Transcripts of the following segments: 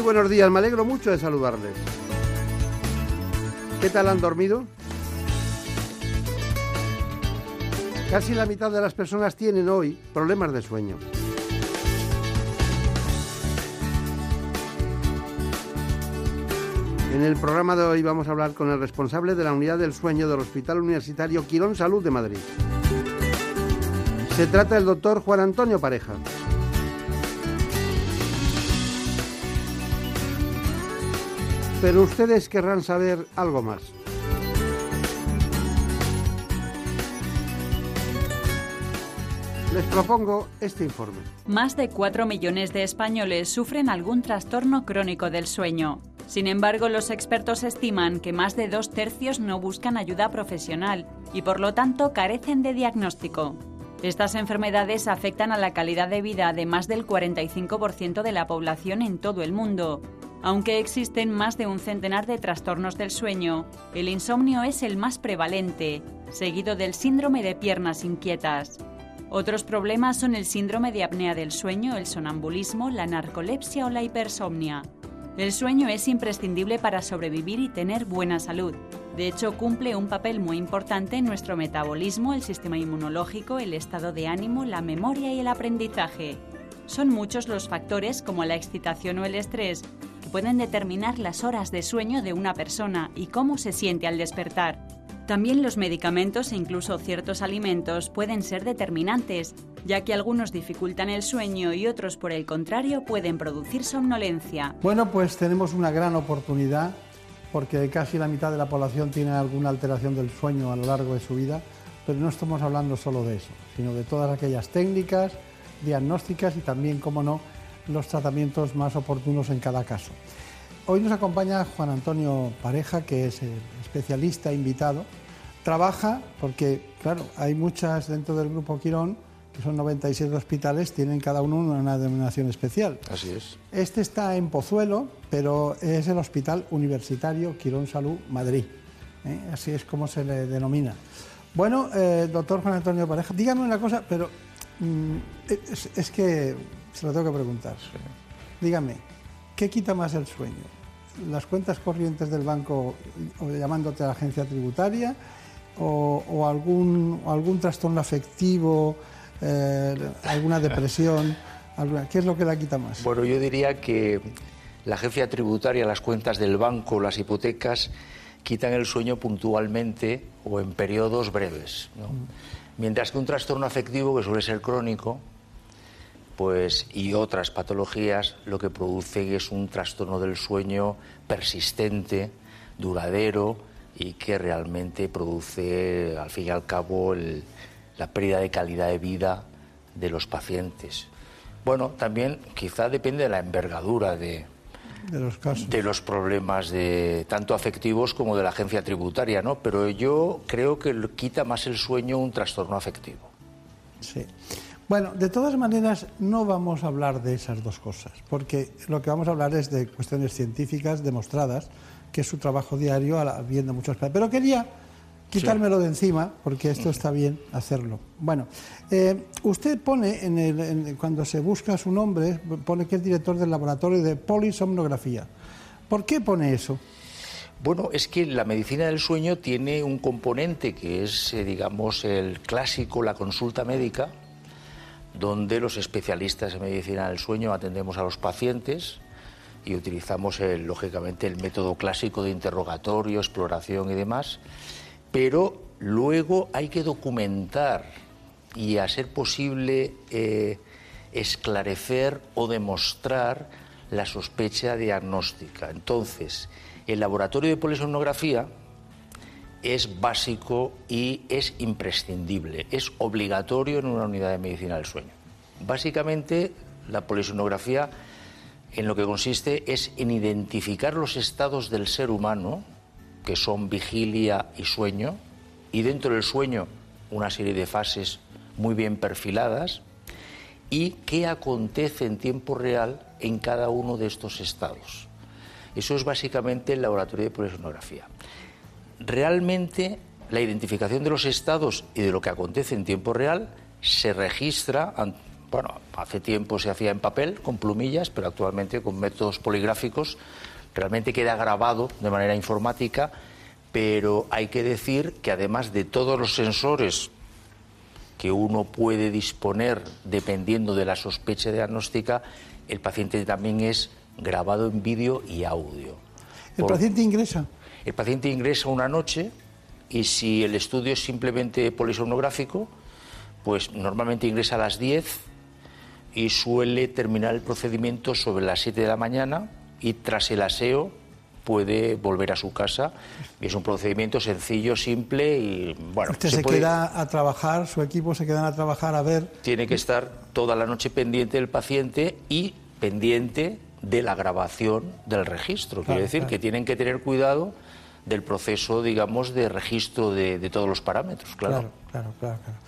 Muy buenos días. Me alegro mucho de saludarles. ¿Qué tal han dormido? Casi la mitad de las personas tienen hoy problemas de sueño. En el programa de hoy vamos a hablar con el responsable de la unidad del sueño del Hospital Universitario Quirón Salud de Madrid. Se trata del doctor Juan Antonio Pareja. Pero ustedes querrán saber algo más. Les propongo este informe. Más de 4 millones de españoles sufren algún trastorno crónico del sueño. Sin embargo, los expertos estiman que más de dos tercios no buscan ayuda profesional y por lo tanto carecen de diagnóstico. Estas enfermedades afectan a la calidad de vida de más del 45% de la población en todo el mundo. Aunque existen más de un centenar de trastornos del sueño, el insomnio es el más prevalente, seguido del síndrome de piernas inquietas. Otros problemas son el síndrome de apnea del sueño, el sonambulismo, la narcolepsia o la hipersomnia. El sueño es imprescindible para sobrevivir y tener buena salud. De hecho, cumple un papel muy importante en nuestro metabolismo, el sistema inmunológico, el estado de ánimo, la memoria y el aprendizaje. Son muchos los factores como la excitación o el estrés pueden determinar las horas de sueño de una persona y cómo se siente al despertar. También los medicamentos e incluso ciertos alimentos pueden ser determinantes, ya que algunos dificultan el sueño y otros, por el contrario, pueden producir somnolencia. Bueno, pues tenemos una gran oportunidad porque casi la mitad de la población tiene alguna alteración del sueño a lo largo de su vida, pero no estamos hablando solo de eso, sino de todas aquellas técnicas diagnósticas y también, como no, los tratamientos más oportunos en cada caso. Hoy nos acompaña Juan Antonio Pareja, que es el especialista invitado. Trabaja porque, claro, hay muchas dentro del grupo Quirón, que son 97 hospitales, tienen cada uno una denominación especial. Así es. Este está en Pozuelo, pero es el Hospital Universitario Quirón Salud Madrid. ¿eh? Así es como se le denomina. Bueno, eh, doctor Juan Antonio Pareja, dígame una cosa, pero mm, es, es, que se lo tengo que preguntar. Dígame, ¿qué quita más el sueño? ¿Las cuentas corrientes del banco o llamándote a la agencia tributaria o, o algún, algún trastorno afectivo? Eh, alguna depresión, alguna, ¿qué es lo que la quita más? Bueno, yo diría que la agencia tributaria, las cuentas del banco, las hipotecas, quitan el sueño puntualmente o en periodos breves. ¿no? Mm. Mientras que un trastorno afectivo, que suele ser crónico, pues, y otras patologías, lo que producen es un trastorno del sueño persistente, duradero y que realmente produce, al fin y al cabo, el, la pérdida de calidad de vida de los pacientes. Bueno, también quizá depende de la envergadura de, de los casos. de los problemas de tanto afectivos como de la agencia tributaria, ¿no? Pero yo creo que quita más el sueño un trastorno afectivo. Sí. Bueno, de todas maneras no vamos a hablar de esas dos cosas, porque lo que vamos a hablar es de cuestiones científicas demostradas, que es su trabajo diario viendo muchos. Pero quería quitármelo sí. de encima, porque esto está bien hacerlo. Bueno, eh, usted pone, en el, en, cuando se busca su nombre, pone que es director del laboratorio de polisomnografía. ¿Por qué pone eso? Bueno, es que la medicina del sueño tiene un componente que es, eh, digamos, el clásico, la consulta médica, donde los especialistas en medicina del sueño atendemos a los pacientes y utilizamos, el, lógicamente, el método clásico de interrogatorio, exploración y demás pero luego hay que documentar y, a ser posible, eh, esclarecer o demostrar la sospecha diagnóstica. Entonces, el laboratorio de polisomnografía es básico y es imprescindible, es obligatorio en una unidad de medicina del sueño. Básicamente, la polisonografía en lo que consiste es en identificar los estados del ser humano, que son vigilia y sueño, y dentro del sueño una serie de fases muy bien perfiladas, y qué acontece en tiempo real en cada uno de estos estados. Eso es básicamente el laboratorio de polisonografía. Realmente la identificación de los estados y de lo que acontece en tiempo real se registra bueno, hace tiempo se hacía en papel, con plumillas, pero actualmente con métodos poligráficos realmente queda grabado de manera informática, pero hay que decir que además de todos los sensores que uno puede disponer dependiendo de la sospecha diagnóstica, el paciente también es grabado en vídeo y audio. ¿El paciente ingresa? El paciente ingresa una noche y si el estudio es simplemente polisomnográfico, pues normalmente ingresa a las 10 y suele terminar el procedimiento sobre las 7 de la mañana y tras el aseo puede volver a su casa. Es un procedimiento sencillo, simple y bueno. Usted se, queda a trabajar, su equipo se quedan a trabajar a ver. Tiene que estar toda la noche pendiente del paciente y pendiente de la grabación del registro. Quiere decir que tienen que tener cuidado del proceso, digamos, de registro de, de todos los parámetros, claro. Claro, claro, claro.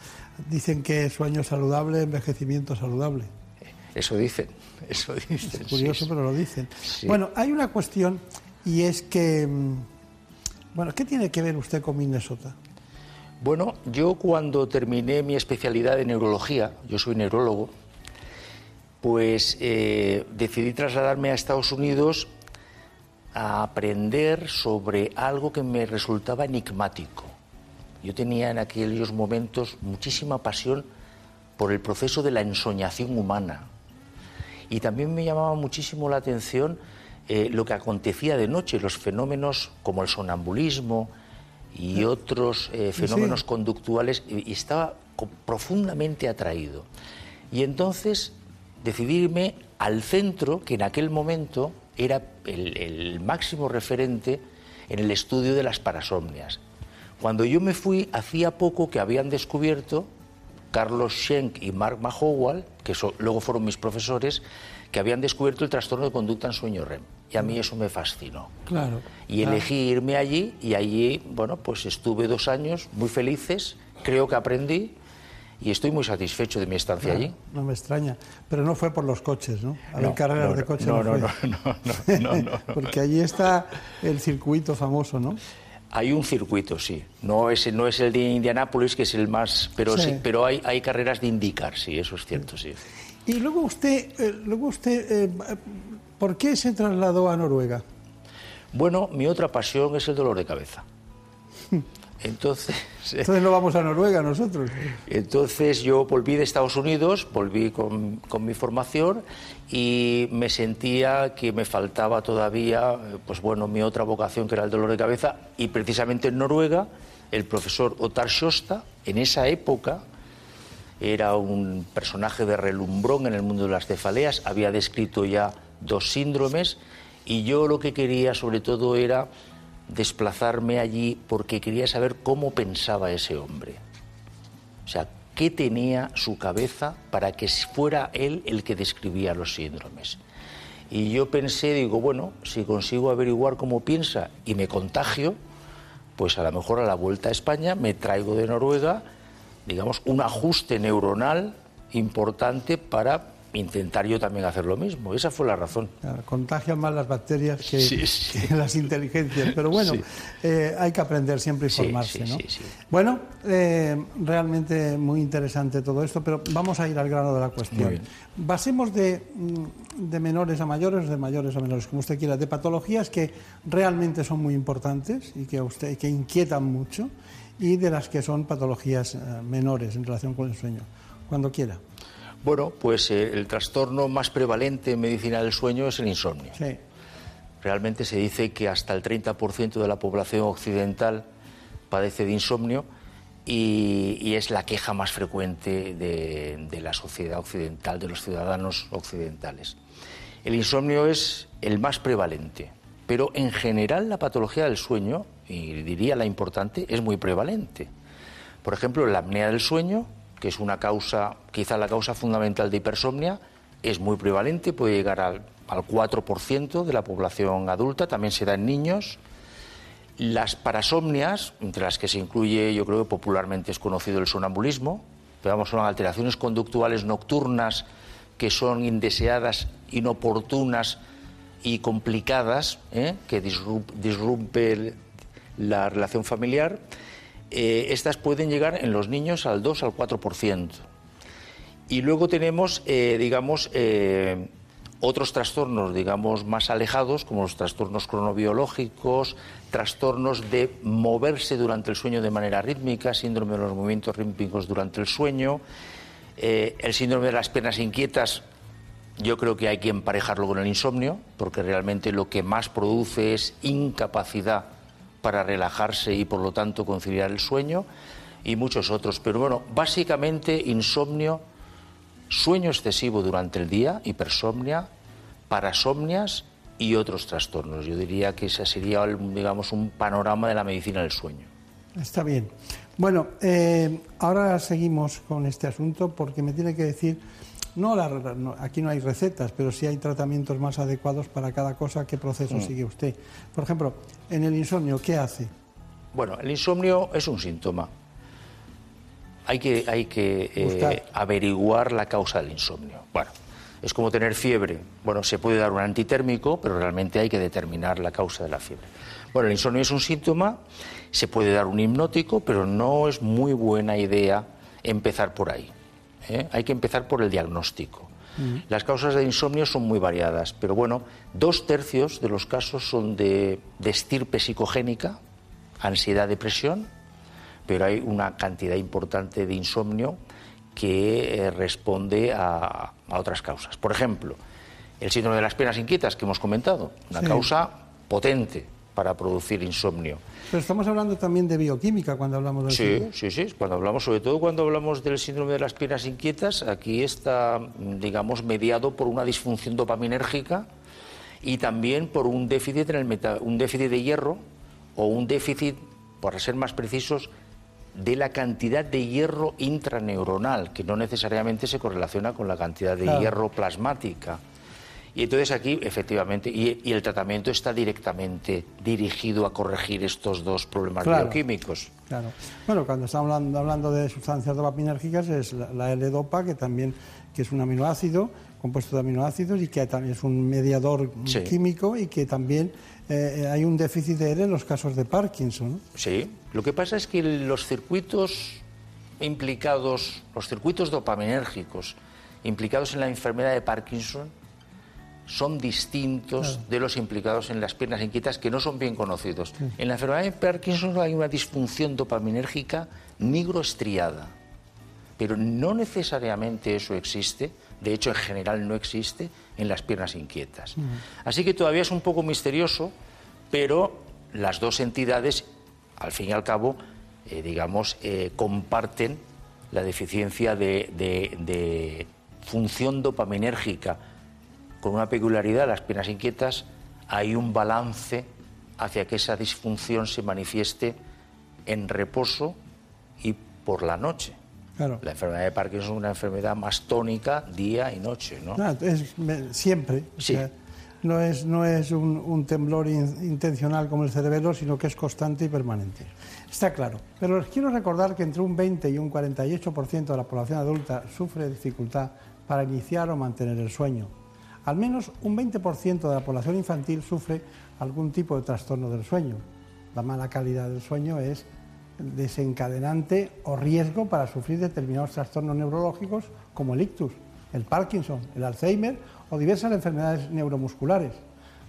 Dicen que sueño saludable, envejecimiento saludable. Eso dicen, eso dicen. Es curioso, pero lo dicen. Bueno, hay una cuestión y es que, mm, bueno, ¿qué tiene que ver usted con Minnesota? Bueno, yo cuando terminé mi especialidad de neurología, yo soy neurólogo, pues eh, decidí trasladarme a Estados Unidos a aprender sobre algo que me resultaba enigmático. Yo tenía en aquellos momentos muchísima pasión por el proceso de la ensoñación humana. Y también me llamaba muchísimo la atención eh, lo que acontecía de noche, los fenómenos como el sonambulismo y otros eh, fenómenos conductuales, y, estaba profundamente atraído. Y entonces decidirme al centro, que en aquel momento era el máximo referente en el estudio de las parasomnias. Cuando yo me fui, hacía poco que habían descubierto Carlos Schenk y Mark Mahowal, que luego fueron mis profesores, que habían descubierto el trastorno de conducta en sueño REM. Y a mí eso me fascinó. Claro. Y elegí irme allí y allí, bueno, pues estuve dos años muy felices, creo que aprendí y estoy muy satisfecho de mi estancia allí. No me extraña, pero no fue por los coches, ¿no? A ver carreras de coches no, no, no, no, no, Porque allí está el circuito famoso, ¿no? Hay un circuito, sí. No es, no es el de Indianápolis, que es el más. Pero sí, pero hay, hay carreras de indicar, sí, eso es cierto, sí. Y luego usted, eh, luego usted eh, ¿por qué se trasladó a Noruega? Bueno, mi otra pasión es el dolor de cabeza. Entonces, Entonces no vamos a Noruega nosotros. Entonces yo volví de Estados Unidos, volví con, con, mi formación y me sentía que me faltaba todavía, pues bueno, mi otra vocación que era el dolor de cabeza y precisamente en Noruega el profesor Otar Shosta en esa época era un personaje de relumbrón en el mundo de las cefaleas, había descrito ya dos síndromes y yo lo que quería sobre todo era desplazarme allí porque quería saber cómo pensaba ese hombre. O sea, qué tenía su cabeza para que fuera él el que describía los síndromes. Y yo pensé, digo, bueno, si consigo averiguar cómo piensa y me contagio, pues a lo mejor a la vuelta a España me traigo de Noruega, digamos, un ajuste neuronal importante para intentar yo también hacer lo mismo. Esa fue la razón. contagian más las bacterias que, las inteligencias. Pero bueno, eh, hay que aprender siempre y formarse. ¿no? Bueno, eh, realmente muy interesante todo esto, pero vamos a ir al grano de la cuestión. Basemos de, mm, de menores a mayores, de mayores a menores, como usted quiera, de patologías que realmente son muy importantes y que, usted, que inquietan mucho, y de las que son patologías eh, menores en relación con el sueño. Cuando quiera. Bueno, pues eh, el trastorno más prevalente en medicina del sueño es el insomnio. Sí. Realmente se dice que hasta el 30% de la población occidental padece de insomnio y, es la queja más frecuente de, de, la sociedad occidental, de los ciudadanos occidentales. El insomnio es el más prevalente Pero en general la patología del sueño, y diría la importante, es muy prevalente. Por ejemplo, la apnea del sueño, que es una causa, quizá la causa fundamental de hipersomnia, es muy prevalente, puede llegar al, al 4% de la población adulta, también se da en niños. Las parasomnias, entre las que se incluye, yo creo que popularmente es conocido el sonambulismo, pero son alteraciones conductuales nocturnas que son indeseadas, inoportunas y complicadas, ¿eh? que disrumpe la relación familiar, eh, estas pueden llegar en los niños al 2 al 4%. Y luego tenemos, eh, digamos, otros trastornos, digamos, más alejados, como los trastornos cronobiológicos, trastornos de moverse durante el sueño de manera rítmica, síndrome de los movimientos rítmicos durante el sueño, eh, el síndrome de las piernas inquietas, yo creo que hay que emparejarlo con el insomnio, porque realmente lo que más produce es incapacidad para relajarse y por lo tanto conciliar el sueño, y muchos otros. Pero bueno, básicamente insomnio sueño excesivo durante el día, hipersomnia, parasomnias y otros trastornos. Yo diría que ese sería, digamos, un panorama de la medicina del sueño. Está bien. Bueno, eh, ahora seguimos con este asunto porque me tiene que decir, no, aquí no hay recetas, pero sí hay tratamientos más adecuados para cada cosa. ¿Qué proceso mm. sigue usted? Por ejemplo, en el insomnio, ¿qué hace? Bueno, el insomnio es un síntoma hay que, hay que eh, averiguar la causa del insomnio. Bueno, es como tener fiebre. Bueno, se puede dar un antitérmico, pero realmente hay que determinar la causa de la fiebre. Bueno, el insomnio es un síntoma, se puede dar un hipnótico, pero no es muy buena idea empezar por ahí. ¿Eh? Hay que empezar por el diagnóstico. Mm. Las causas de insomnio son muy variadas, pero bueno, dos tercios de los casos son de, de estirpe psicogénica, ansiedad, depresión, pero hay una cantidad importante de insomnio que eh, responde a, otras causas. Por ejemplo, el síndrome de las piernas inquietas que hemos comentado, una causa potente para producir insomnio. Pero estamos hablando también de bioquímica cuando hablamos del sí, Sí, sí, cuando hablamos, sobre todo cuando hablamos del síndrome de las piernas inquietas, aquí está, digamos, mediado por una disfunción dopaminérgica y también por un déficit, en el un déficit de hierro o un déficit, para ser más precisos, de la cantidad de hierro intraneuronal, que no necesariamente se correlaciona con la cantidad de hierro plasmática. Y entonces aquí, efectivamente, y, el tratamiento está directamente dirigido a corregir estos dos problemas bioquímicos. Claro. Bueno, cuando estamos hablando, de sustancias dopaminérgicas es la, L-Dopa, que también que es un aminoácido, compuesto de aminoácidos, y que también es un mediador químico y que también eh, hay un déficit de él en los casos de Parkinson. Sí, lo que pasa es que los circuitos implicados, los circuitos dopaminérgicos implicados en la enfermedad de Parkinson son distintos de los implicados en las piernas inquietas que no son bien conocidos. En la enfermedad de Parkinson hay una disfunción dopaminérgica nigroestriada, pero no necesariamente eso existe, de hecho en general no existe en las piernas inquietas. Así que todavía es un poco misterioso, pero las dos entidades, al fin y al cabo, eh, digamos, eh, comparten la deficiencia de, función dopaminérgica. Con una peculiaridad, las piernas inquietas, hay un balance hacia que esa disfunción se manifieste en reposo y por la noche. La enfermedad de Parkinson es una enfermedad más tónica día y noche, ¿no? es, siempre. no es, no es un, temblor intencional como el cerebelo, sino que es constante y permanente. Está claro. Pero les quiero recordar que entre un 20 y un 48% de la población adulta sufre dificultad para iniciar o mantener el sueño. Al menos un 20% de la población infantil sufre algún tipo de trastorno del sueño. La mala calidad del sueño es desencadenante o riesgo para sufrir determinados trastornos neurológicos como el ictus, el Parkinson, el Alzheimer o diversas enfermedades neuromusculares.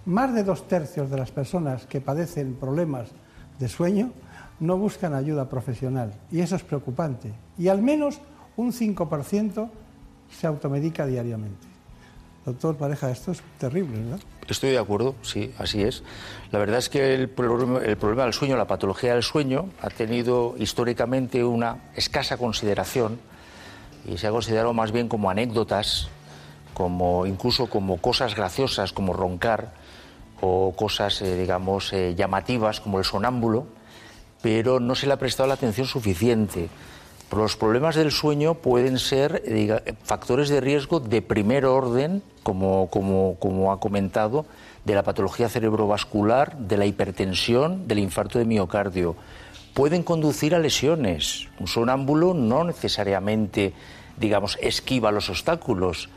Más de dos tercios de las personas que padecen problemas de sueño no buscan ayuda profesional y eso es preocupante. Y al menos un 5% se automedica diariamente. Doctor Pareja, esto es terrible, ¿verdad? Estoy de acuerdo, sí, así es. La verdad es que el problema, el problema del sueño, la patología del sueño, ha tenido históricamente una escasa consideración y se ha considerado más bien como anécdotas, como incluso como cosas graciosas, como roncar, o cosas, eh, digamos, eh, llamativas como el sonámbulo, pero no se le ha prestado la atención suficiente. Los problemas del sueño pueden ser factores de riesgo de primer orden, como, ha comentado, de la patología cerebrovascular, de la hipertensión, del infarto de miocardio. Pueden conducir a lesiones. Un sonámbulo no necesariamente, digamos, esquiva los obstáculos.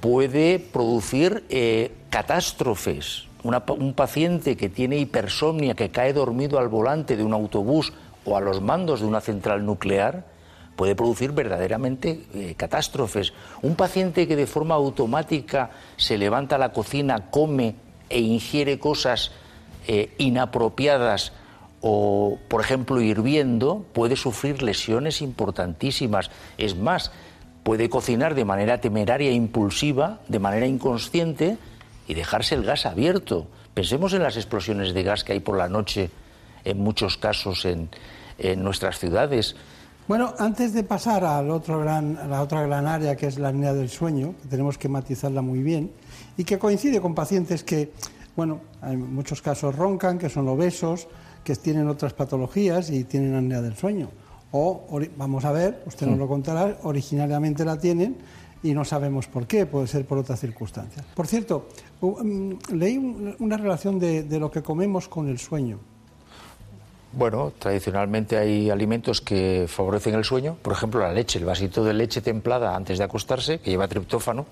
Puede producir eh, catástrofes. un paciente que tiene hipersomnia, que cae dormido al volante de un autobús o a los mandos de una central nuclear, puede producir verdaderamente eh, catástrofes. Un paciente que de forma automática se levanta a la cocina, come e ingiere cosas eh, inapropiadas o, por ejemplo, hirviendo, puede sufrir lesiones importantísimas. Es más, puede cocinar de manera temeraria e impulsiva, de manera inconsciente, y dejarse el gas abierto. Pensemos en las explosiones de gas que hay por la noche en muchos casos en, nuestras ciudades. Bueno, antes de pasar al otro gran, a la otra gran área que es la apnea del sueño, que tenemos que matizarla muy bien, y que coincide con pacientes que, bueno, en muchos casos roncan, que son obesos, que tienen otras patologías y tienen apnea del sueño. O, vamos a ver, usted nos lo contará, originariamente la tienen y no sabemos por qué, puede ser por otras circunstancias. Por cierto, mm, leí una relación de, de lo que comemos con el sueño. Bueno, tradicionalmente hay alimentos que favorecen el sueño, por ejemplo la leche, el vasito de leche templada antes de acostarse, que lleva triptófano,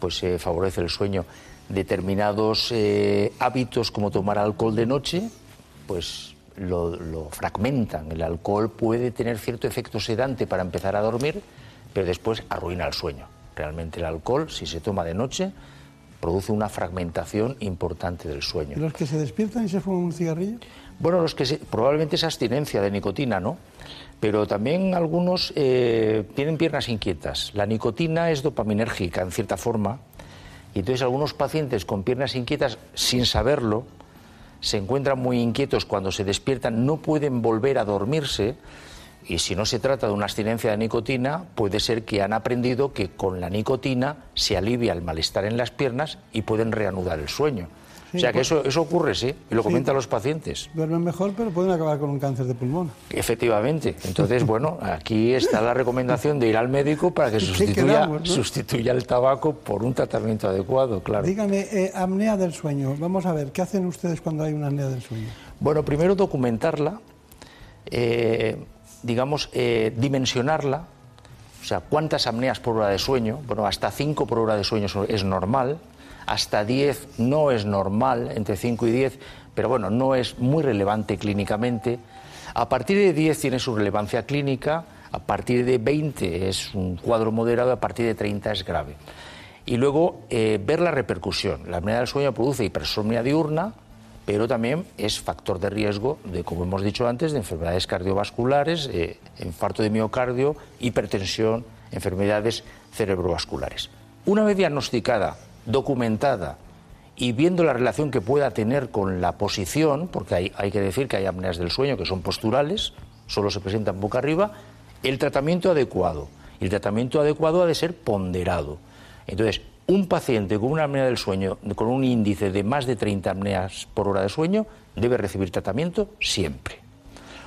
pues se favorece el sueño. Determinados eh, hábitos como tomar alcohol de noche, pues lo, lo, fragmentan. El alcohol puede tener cierto efecto sedante para empezar a dormir, pero después arruina el sueño. Realmente el alcohol, si se toma de noche, produce una fragmentación importante del sueño. ¿Y los que se despiertan y se fuman un cigarrillo? Bueno, los que probablemente es abstinencia de nicotina, ¿no? Pero también algunos eh, tienen piernas inquietas. La nicotina es dopaminérgica, en cierta forma, y entonces algunos pacientes con piernas inquietas, sin saberlo, se encuentran muy inquietos cuando se despiertan, no pueden volver a dormirse, y si no se trata de una abstinencia de nicotina, puede ser que han aprendido que con la nicotina se alivia el malestar en las piernas y pueden reanudar el sueño o sea que pues- eso, eso ocurre, sí, y lo comentan los pacientes. Duermen mejor, pero pueden acabar con un cáncer de pulmón. Efectivamente. Entonces, bueno, aquí está la recomendación de ir al médico para que sustituya, sustituya el tabaco por un tratamiento adecuado, claro. Dígame, eh, apnea del sueño. Vamos a ver, ¿qué hacen ustedes cuando hay una apnea del sueño? Bueno, primero documentarla, eh, digamos, eh, dimensionarla, o sea, cuántas apneas por hora de sueño, bueno, hasta cinco por hora de sueño es normal, hasta 10 no es normal, entre 5 y 10, pero bueno, no es muy relevante clínicamente. A partir de 10 tiene su relevancia clínica, a partir de 20 es un cuadro moderado, a partir de 30 es grave. Y luego eh, ver la repercusión. La apnea del sueño produce hipersomnia diurna, pero también es factor de riesgo de, como hemos dicho antes, de enfermedades cardiovasculares, eh, infarto de miocardio, hipertensión, enfermedades cerebrovasculares. Una vez diagnosticada documentada y viendo la relación que pueda tener con la posición, porque hay, hay que decir que hay apneas del sueño que son posturales, solo se presentan boca arriba, el tratamiento adecuado. El tratamiento adecuado ha de ser ponderado. Entonces, un paciente con una apnea del sueño, con un índice de más de 30 apneas por hora de sueño, debe recibir tratamiento siempre.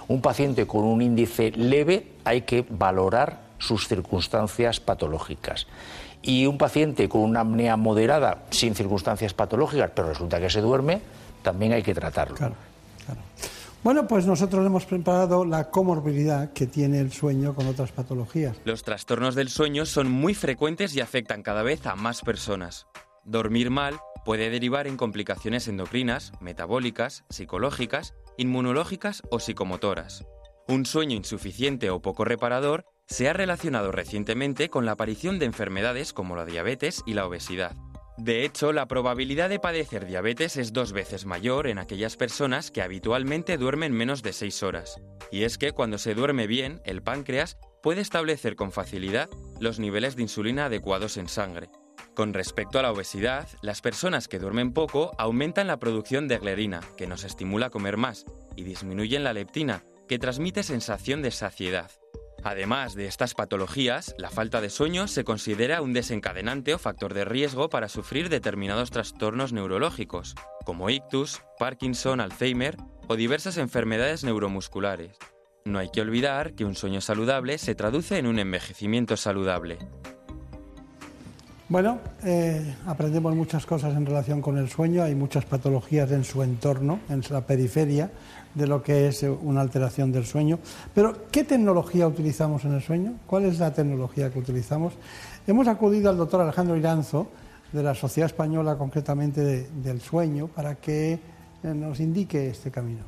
Un paciente con un índice leve hay que valorar sus circunstancias patológicas y un paciente con una apnea moderada, sin circunstancias patológicas, pero resulta que se duerme, también hay que tratarlo. Claro, claro. Bueno, pues nosotros hemos preparado la comorbilidad que tiene el sueño con otras patologías. Los trastornos del sueño son muy frecuentes y afectan cada vez a más personas. Dormir mal puede derivar en complicaciones endocrinas, metabólicas, psicológicas, inmunológicas o psicomotoras. Un sueño insuficiente o poco reparador se ha relacionado recientemente con la aparición de enfermedades como la diabetes y la obesidad. De hecho, la probabilidad de padecer diabetes es dos veces mayor en aquellas personas que habitualmente duermen menos de 6 horas. Y es que cuando se duerme bien, el páncreas puede establecer con facilidad los niveles de insulina adecuados en sangre. Con respecto a la obesidad, las personas que duermen poco aumentan la producción de glerina, que nos estimula a comer más, y disminuyen la leptina, que transmite sensación de saciedad. Además de estas patologías, la falta de sueño se considera un desencadenante o factor de riesgo para sufrir determinados trastornos neurológicos, como ictus, Parkinson, Alzheimer o diversas enfermedades neuromusculares. No hay que olvidar que un sueño saludable se traduce en un envejecimiento saludable. Bueno, eh, aprendemos muchas cosas en relación con el sueño, hay muchas patologías en su entorno, en la periferia de lo que es una alteración del sueño. Pero, ¿qué tecnología utilizamos en el sueño? ¿Cuál es la tecnología que utilizamos? Hemos acudido al doctor Alejandro Iranzo, de la Sociedad Española concretamente del Sueño, para que eh, nos indique este camino.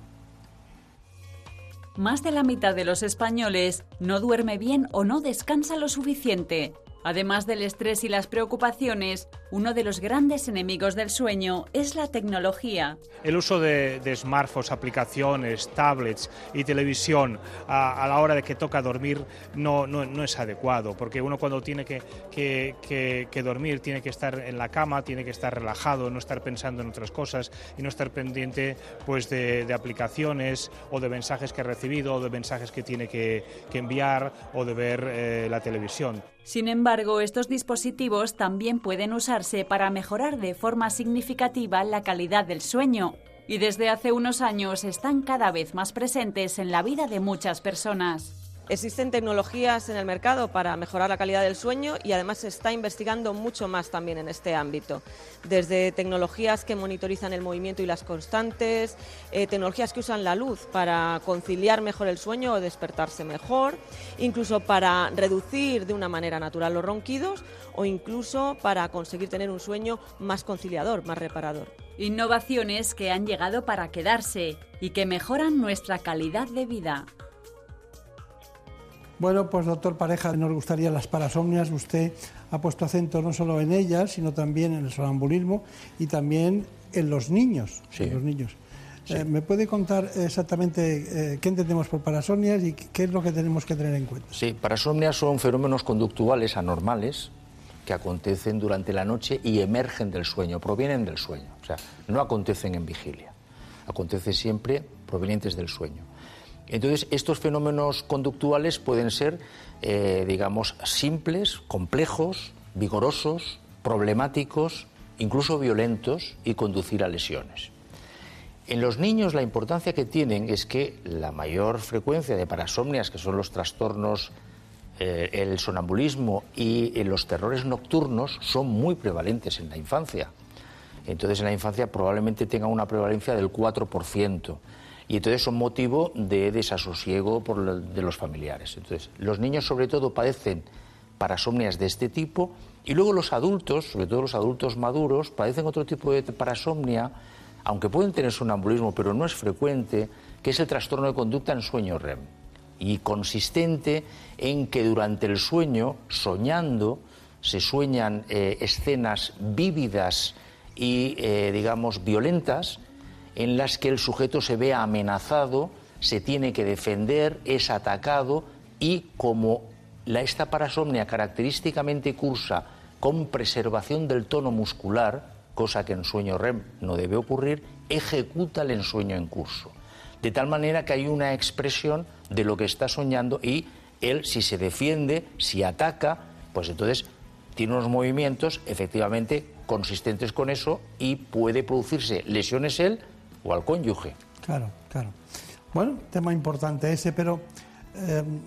Más de la mitad de los españoles no duerme bien o no descansa lo suficiente. Además del estrés y las preocupaciones, uno de los grandes enemigos del sueño es la tecnología. El uso de, smartphones, aplicaciones, tablets y televisión a, la hora de que toca dormir no, no, es adecuado, porque uno cuando tiene que, que, dormir tiene que estar en la cama, tiene que estar relajado, no estar pensando en otras cosas y no estar pendiente pues, de, aplicaciones o de mensajes que ha recibido o de mensajes que tiene que, enviar o de ver eh, la televisión. Sin embargo, estos dispositivos también pueden usarse para mejorar de forma significativa la calidad del sueño y desde hace unos años están cada vez más presentes en la vida de muchas personas. Existen tecnologías en el mercado para mejorar la calidad del sueño y además se está investigando mucho más también en este ámbito. Desde tecnologías que monitorizan el movimiento y las constantes, eh, tecnologías que usan la luz para conciliar mejor el sueño o despertarse mejor, incluso para reducir de una manera natural los ronquidos o incluso para conseguir tener un sueño más conciliador, más reparador. Innovaciones que han llegado para quedarse y que mejoran nuestra calidad de vida. Bueno, pues doctor Pareja, nos gustaría las parasomnias. Usted ha puesto acento no solo en ellas, sino también en el sonambulismo y también en los niños. los niños. Eh, ¿Me puede contar exactamente eh, qué entendemos por parasomnias y qué es lo que tenemos que tener en cuenta? Sí, parasomnias son fenómenos conductuales anormales que acontecen durante la noche y emergen del sueño, provienen del sueño. O sea, no acontecen en vigilia, acontecen siempre provenientes del sueño. Entonces, estos fenómenos conductuales pueden ser, eh, digamos, simples, complejos, vigorosos, problemáticos, incluso violentos y conducir a lesiones. En los niños la importancia que tienen es que la mayor frecuencia de parasomnias, que son los trastornos, eh, el sonambulismo y los terrores nocturnos, son muy prevalentes en la infancia. Entonces en la infancia probablemente tenga una prevalencia del 4% y entonces son motivo de desasosiego por de los familiares. Entonces, los niños sobre todo padecen parasomnias de este tipo y luego los adultos, sobre todo los adultos maduros, padecen otro tipo de parasomnia, aunque pueden tener sonambulismo, pero no es frecuente, que es el trastorno de conducta en sueño REM y consistente en que durante el sueño, soñando, se sueñan eh, escenas vívidas y, eh, digamos, violentas, en las que el sujeto se ve amenazado, se tiene que defender, es atacado y como la, esta parasomnia característicamente cursa con preservación del tono muscular, cosa que en sueño REM no debe ocurrir, ejecuta el ensueño en curso. De tal manera que hay una expresión de lo que está soñando y él, si se defiende, si ataca, pues entonces tiene unos movimientos efectivamente consistentes con eso y puede producirse lesiones él o al cónyuge. Claro, claro. Bueno, tema importante ese, pero em,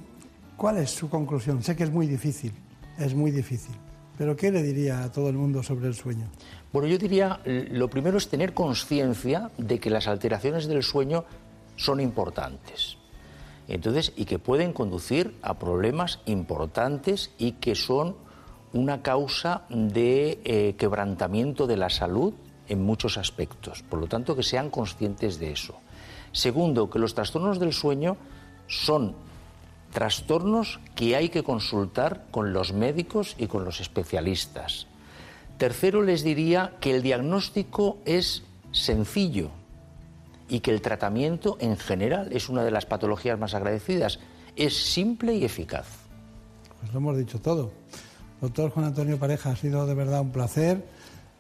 ¿cuál es su conclusión? Sé que es muy difícil, es muy difícil, pero ¿qué le diría a todo el mundo sobre el sueño? Bueno, yo diría, lo primero es tener conciencia de que las alteraciones del sueño son importantes. Entonces, y que pueden conducir a problemas importantes y que son una causa de eh, quebrantamiento de la salud en muchos aspectos. Por lo tanto, que sean conscientes de eso. Segundo, que los trastornos del sueño son trastornos que hay que consultar con los médicos y con los especialistas. Tercero, les diría que el diagnóstico es sencillo y que el tratamiento en general es una de las patologías más agradecidas. Es simple y eficaz. Pues lo hemos dicho todo. Doctor Juan Antonio Pareja, ha sido de verdad un placer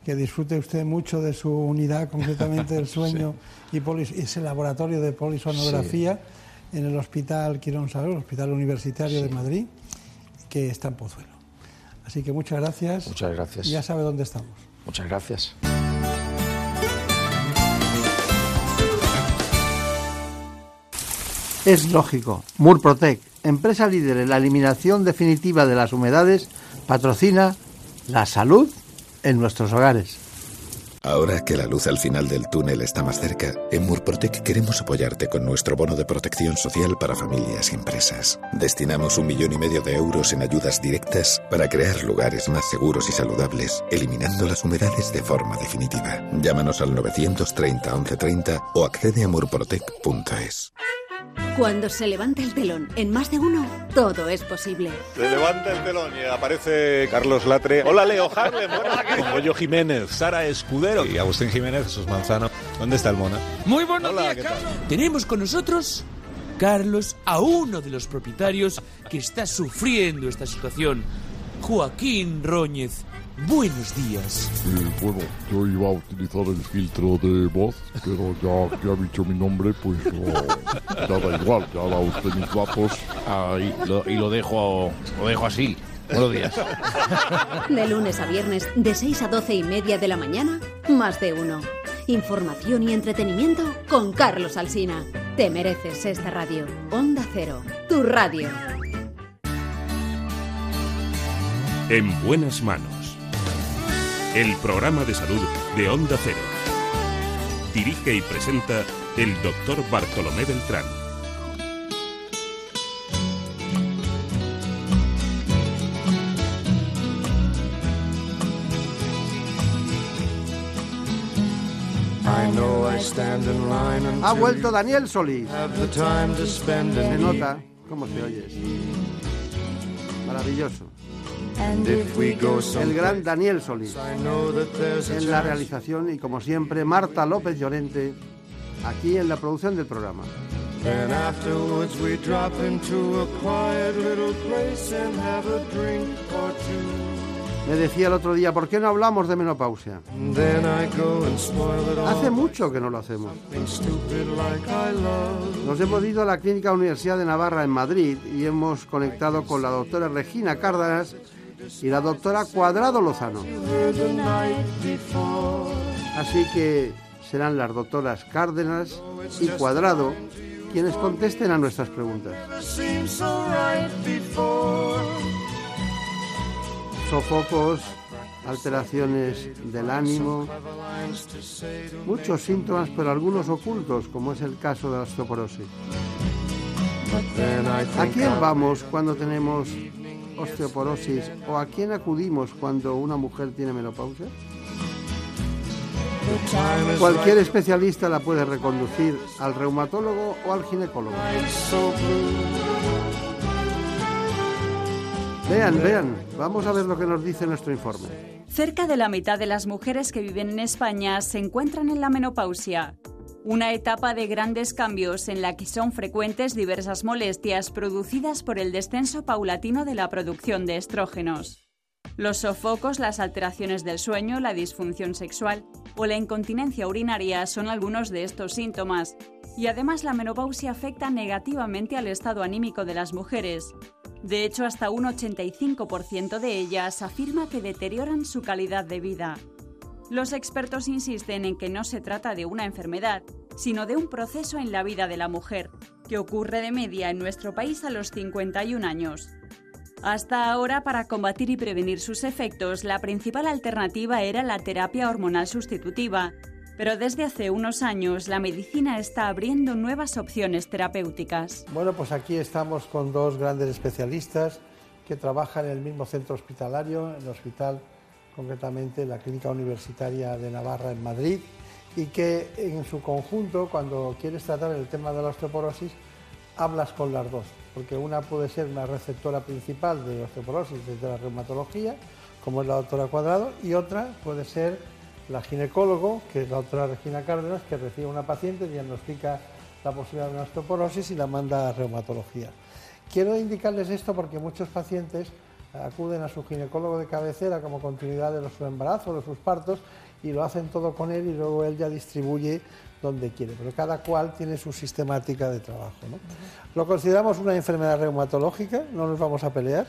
que disfrute usted mucho de su unidad, concretamente del sueño y ese laboratorio de polisonografía. en el Hospital Quirón Salud, el Hospital Universitario de Madrid, que está en Pozuelo. Así que muchas gracias. Muchas gracias. Y ya sabe dónde estamos. Muchas gracias. Es lógico. Murprotec, empresa líder en la eliminación definitiva de las humedades, patrocina la salud en nuestros hogares. Ahora que la luz al final del túnel está más cerca, en Murprotec queremos apoyarte con nuestro bono de protección social para familias y empresas. Destinamos un millón y medio de euros en ayudas directas para crear lugares más seguros y saludables, eliminando las humedades de forma definitiva. Llámanos al 930 1130 o accede a murprotec.es. Cuando se levanta el telón en más de uno, todo es posible. Se levanta el telón y aparece Carlos Latre. Hola, Leo Harlem. Con Goyo Jiménez, Sara Escudero y Agustín Jiménez, Jesús Manzano. ¿Dónde está el Mona? Muy buenos Hola, días. Carlos. Tenemos con nosotros, Carlos, a uno de los propietarios que está sufriendo esta situación. Joaquín Róñez. Buenos días. Eh, bueno, yo iba a utilizar el filtro de voz, pero ya que ha dicho mi nombre, pues no, ya da igual, ya da usted mis datos. Lo- y lo dejo, lo dejo así. Buenos días. De lunes a viernes, de 6 a 12 y media de la mañana, más de uno. Información y entretenimiento con Carlos Alsina. Te mereces esta radio. Onda Cero, tu radio. En buenas manos. El programa de salud de Onda Cero. Dirige y presenta el doctor Bartolomé Beltrán. Ha vuelto Daniel Solís. Se nota cómo se oye. Maravilloso. El gran Daniel Solís. En la realización y como siempre Marta López Llorente aquí en la producción del programa. Then afterwards we drop into a quiet little place and have a drink or two. Me decía el otro día, ¿por qué no hablamos de menopausia? Then I go and spoil it all. Hace mucho que no lo hacemos. Like. Nos hemos ido a la Clínica Universidad de Navarra en Madrid y hemos conectado con la doctora Regina Cárdenas y la doctora Cuadrado Lozano. Así que serán las doctoras Cárdenas y Cuadrado quienes contesten a nuestras preguntas. Sofocos, alteraciones del ánimo, muchos síntomas, pero algunos ocultos, como es el caso de la osteoporosis. ¿A quién vamos cuando tenemos osteoporosis o a quién acudimos cuando una mujer tiene menopausia? Cualquier especialista la puede reconducir al reumatólogo o al ginecólogo. Vean, vean, vamos a ver lo que nos dice nuestro informe. Cerca de la mitad de las mujeres que viven en España se encuentran en la menopausia, una etapa de grandes cambios en la que son frecuentes diversas molestias producidas por el descenso paulatino de la producción de estrógenos. Los sofocos, las alteraciones del sueño, la disfunción sexual o la incontinencia urinaria son algunos de estos síntomas. Y además la menopausia afecta negativamente al estado anímico de las mujeres. De hecho, hasta un 85% de ellas afirma que deterioran su calidad de vida. Los expertos insisten en que no se trata de una enfermedad, sino de un proceso en la vida de la mujer, que ocurre de media en nuestro país a los 51 años. Hasta ahora, para combatir y prevenir sus efectos, la principal alternativa era la terapia hormonal sustitutiva, pero desde hace unos años la medicina está abriendo nuevas opciones terapéuticas. Bueno, pues aquí estamos con dos grandes especialistas que trabajan en el mismo centro hospitalario, en el hospital, concretamente la Clínica Universitaria de Navarra en Madrid, y que en su conjunto, cuando quieres tratar el tema de la osteoporosis, hablas con las dos, porque una puede ser una receptora principal de osteoporosis desde la reumatología, como es la doctora Cuadrado, y otra puede ser la ginecólogo, que es la doctora Regina Cárdenas, que recibe a una paciente, diagnostica la posibilidad de una osteoporosis y la manda a reumatología. Quiero indicarles esto porque muchos pacientes acuden a su ginecólogo de cabecera como continuidad de su embarazo, de sus partos, y lo hacen todo con él y luego él ya distribuye donde quiere, pero cada cual tiene su sistemática de trabajo. ¿no? ¿Lo consideramos una enfermedad reumatológica? ¿No nos vamos a pelear?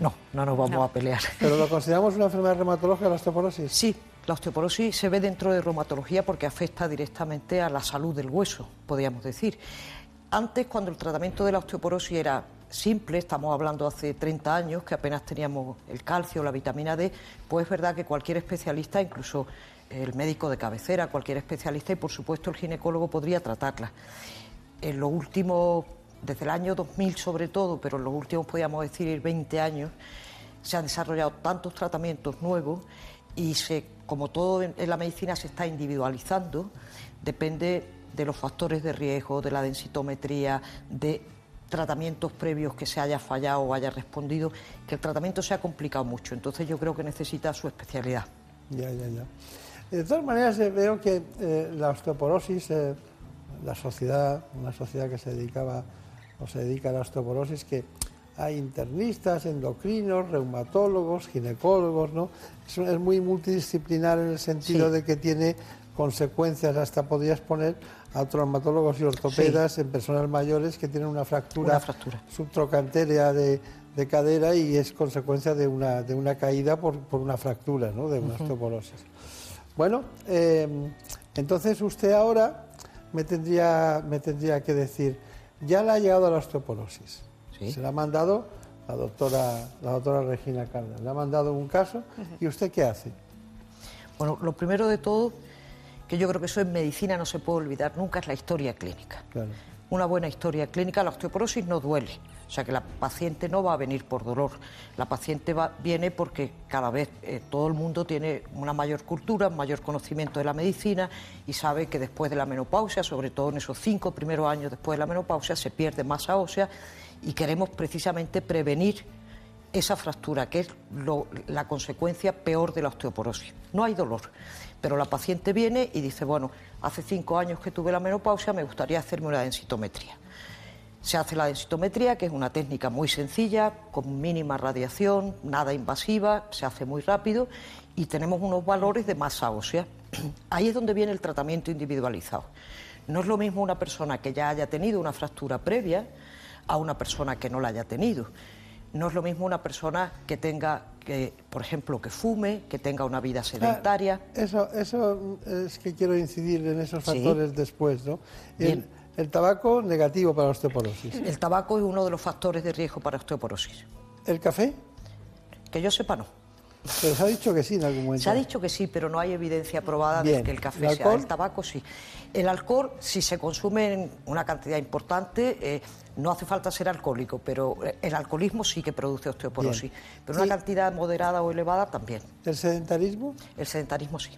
No, no nos vamos a pelear. ¿Pero lo consideramos una enfermedad reumatológica la osteoporosis? Sí, la osteoporosis se ve dentro de reumatología porque afecta directamente a la salud del hueso, podríamos decir. Antes, cuando el tratamiento de la osteoporosis era simple, estamos hablando hace 30 años, que apenas teníamos el calcio, la vitamina D, pues es verdad que cualquier especialista, incluso el médico de cabecera, cualquier especialista y por supuesto el ginecólogo podría tratarla. En los últimos, desde el año 2000 sobre todo, pero en los últimos podríamos decir 20 años, se han desarrollado tantos tratamientos nuevos y se, como todo en en la medicina se está individualizando, depende de los factores de riesgo, de la densitometría, de tratamientos previos que se haya fallado o haya respondido, que el tratamiento se ha complicado mucho. Entonces yo creo que necesita su especialidad. Ya, ya, ya. De todas maneras, eh, veo que eh, la osteoporosis, eh, la sociedad, una sociedad que se dedicaba o se dedica a la osteoporosis, que hay internistas, endocrinos, reumatólogos, ginecólogos, ¿no? Es, es muy multidisciplinar en el sentido Sí. de que tiene consecuencias, hasta podrías poner a traumatólogos y ortopedas en personas mayores que tienen una fractura, Una fractura. subtrocantérea de, de cadera y es consecuencia de una, de una caída por, por una fractura, ¿no? de una Ujú. osteoporosis. Bueno, eh, entonces usted ahora me tendría, me tendría que decir, ya le ha llegado a la osteoporosis. Se le ha mandado la doctora, la doctora Regina Cárdenas, le ha mandado un caso y usted qué hace. Bueno, lo primero de todo, que yo creo que eso en medicina no se puede olvidar nunca, es la historia clínica. Claro. Una buena historia clínica, la osteoporosis no duele, o sea que la paciente no va a venir por dolor, la paciente va, viene porque cada vez eh, todo el mundo tiene una mayor cultura, mayor conocimiento de la medicina y sabe que después de la menopausia, sobre todo en esos cinco primeros años después de la menopausia, se pierde masa ósea y queremos precisamente prevenir esa fractura, que es lo- la consecuencia peor de la osteoporosis. No hay dolor, pero la paciente viene y dice, bueno, hace cinco años que tuve la menopausia, me gustaría hacerme una densitometría. Se hace la densitometría, que es una técnica muy sencilla, con mínima radiación, nada invasiva, se hace muy rápido y tenemos unos valores de masa ósea. Ahí es donde viene el tratamiento individualizado. No es lo mismo una persona que ya haya tenido una fractura previa a una persona que no la haya tenido. No es lo mismo una persona que tenga, que, por ejemplo, que fume, que tenga una vida sedentaria. Ah, Eso, eso es que quiero incidir en esos Sí. factores después, ¿no? El, el tabaco negativo para osteoporosis. El tabaco es uno de los factores de riesgo para osteoporosis. ¿El café? Que yo sepa, no. Pero se ha dicho que sí en algún momento. Se ha dicho que sí, pero no hay evidencia probada Bien. de que el café ¿El sea. El tabaco sí. El alcohol, si se consume en una cantidad importante, eh, no hace falta ser alcohólico, pero eh, el alcoholismo sí que produce osteoporosis. Bien. Pero una ¿Y- cantidad moderada o elevada también. ¿El sedentarismo? El sedentarismo sí.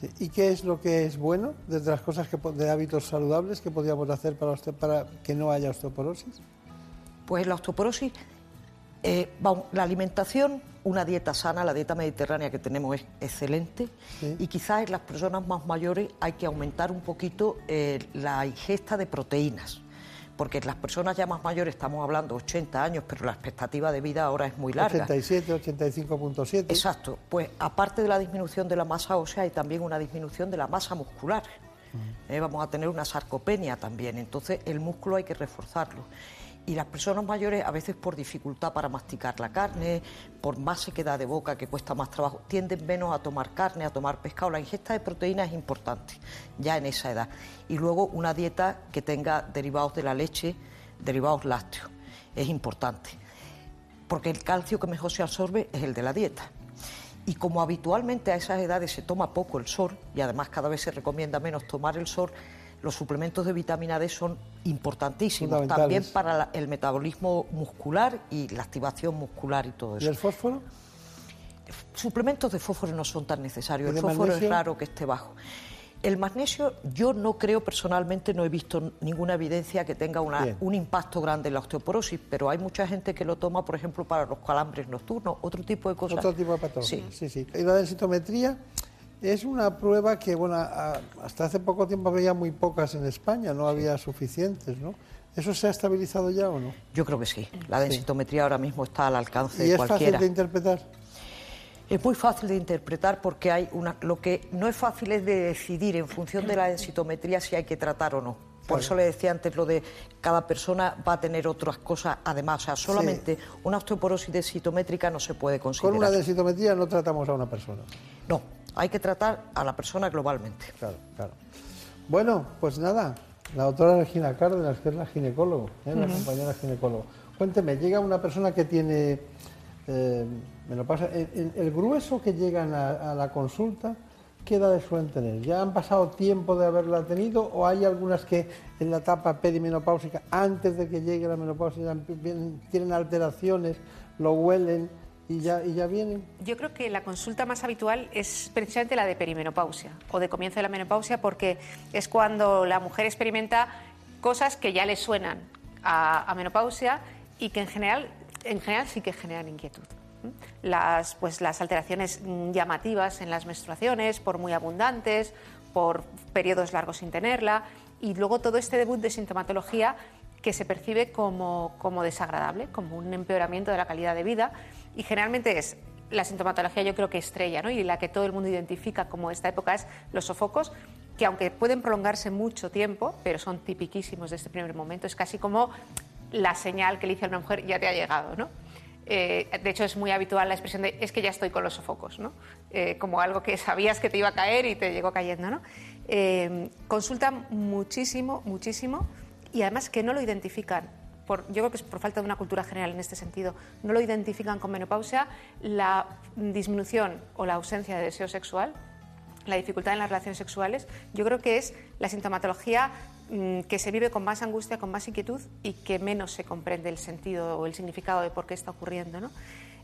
Sí. ¿Y qué es lo que es bueno desde las cosas que, de hábitos saludables que podríamos hacer para, osteo- para que no haya osteoporosis? Pues la osteoporosis, eh, la alimentación, una dieta sana, la dieta mediterránea que tenemos es excelente y quizás en las personas más mayores hay que aumentar un poquito eh, la ingesta de proteínas. Porque en las personas ya más mayores estamos hablando 80 años, pero la expectativa de vida ahora es muy larga. 87, 85.7. Exacto. Pues aparte de la disminución de la masa ósea, hay también una disminución de la masa muscular. Eh, vamos a tener una sarcopenia también. Entonces, el músculo hay que reforzarlo. Y las personas mayores, a veces por dificultad para masticar la carne, por más sequedad de boca que cuesta más trabajo, tienden menos a tomar carne, a tomar pescado. La ingesta de proteínas es importante ya en esa edad. Y luego una dieta que tenga derivados de la leche, derivados lácteos. Es importante porque el calcio que mejor se absorbe es el de la dieta. Y como habitualmente a esas edades se toma poco el sol, y además cada vez se recomienda menos tomar el sol, los suplementos de vitamina D son importantísimos también para la- el metabolismo muscular y la activación muscular y todo ¿Y eso. el fósforo? Suplementos de fósforo no son tan necesarios, ¿Y el fósforo magnesio? es raro que esté bajo. El magnesio, yo no creo personalmente, no he visto ninguna evidencia que tenga una- un impacto grande en la osteoporosis, pero hay mucha gente que lo toma, por ejemplo, para los calambres nocturnos, otro tipo de cosas. Otro tipo de patología. Sí. Sí, sí. Y la densitometría es una prueba que, bueno, hasta hace poco tiempo había muy pocas en España, no había suficientes, ¿no? ¿Eso se ha estabilizado ya o no? Yo creo que sí. La densitometría ahora mismo está al alcance ¿Y de es cualquiera. fácil de interpretar? Es muy fácil de interpretar porque hay una. Lo que no es fácil es de decidir en función de la densitometría si hay que tratar o no. Por Claro. eso le decía antes lo de cada persona va a tener otras cosas además. O sea, solamente una osteoporosis densitométrica no se puede considerar. Con una densitometría no tratamos a una persona. No, hay que tratar a la persona globalmente. Claro, claro. Bueno, pues nada, la doctora Regina Cárdenas, que es la ginecólogo, ¿eh? la compañera ginecólogo. Cuénteme, llega una persona que tiene eh, menopausia, el, el- el grueso que llegan a, a la consulta, ¿qué edades suelen tener? ¿Ya han pasado tiempo de haberla tenido o hay algunas que en la etapa perimenopáusica, antes de que llegue la menopausia, tienen alteraciones, lo huelen y ya, y ya vienen? Yo creo que la consulta más habitual es precisamente la de perimenopausia o de comienzo de la menopausia porque es cuando la mujer experimenta cosas que ya le suenan a, a menopausia y que en general, en general sí que generan inquietud. Las, pues, las alteraciones llamativas en las menstruaciones, por muy abundantes, por periodos largos sin tenerla, y luego todo este debut de sintomatología que se percibe como, como desagradable, como un empeoramiento de la calidad de vida, y generalmente es la sintomatología yo creo que estrella, ¿no? y la que todo el mundo identifica como esta época es los sofocos, que aunque pueden prolongarse mucho tiempo, pero son tipiquísimos de este primer momento, es casi como la señal que le dice a una mujer ya te ha llegado, ¿no? Eh, de hecho, es muy habitual la expresión de es que ya estoy con los sofocos, ¿no? Eh, como algo que sabías que te iba a caer y te llegó cayendo. ¿no? Eh, consultan muchísimo, muchísimo y además que no lo identifican. Por, yo creo que es por falta de una cultura general en este sentido. No lo identifican con menopausia la disminución o la ausencia de deseo sexual, la dificultad en las relaciones sexuales. Yo creo que es la sintomatología mm, que se vive con más angustia, con más inquietud y que menos se comprende el sentido o el significado de por qué está ocurriendo. ¿no?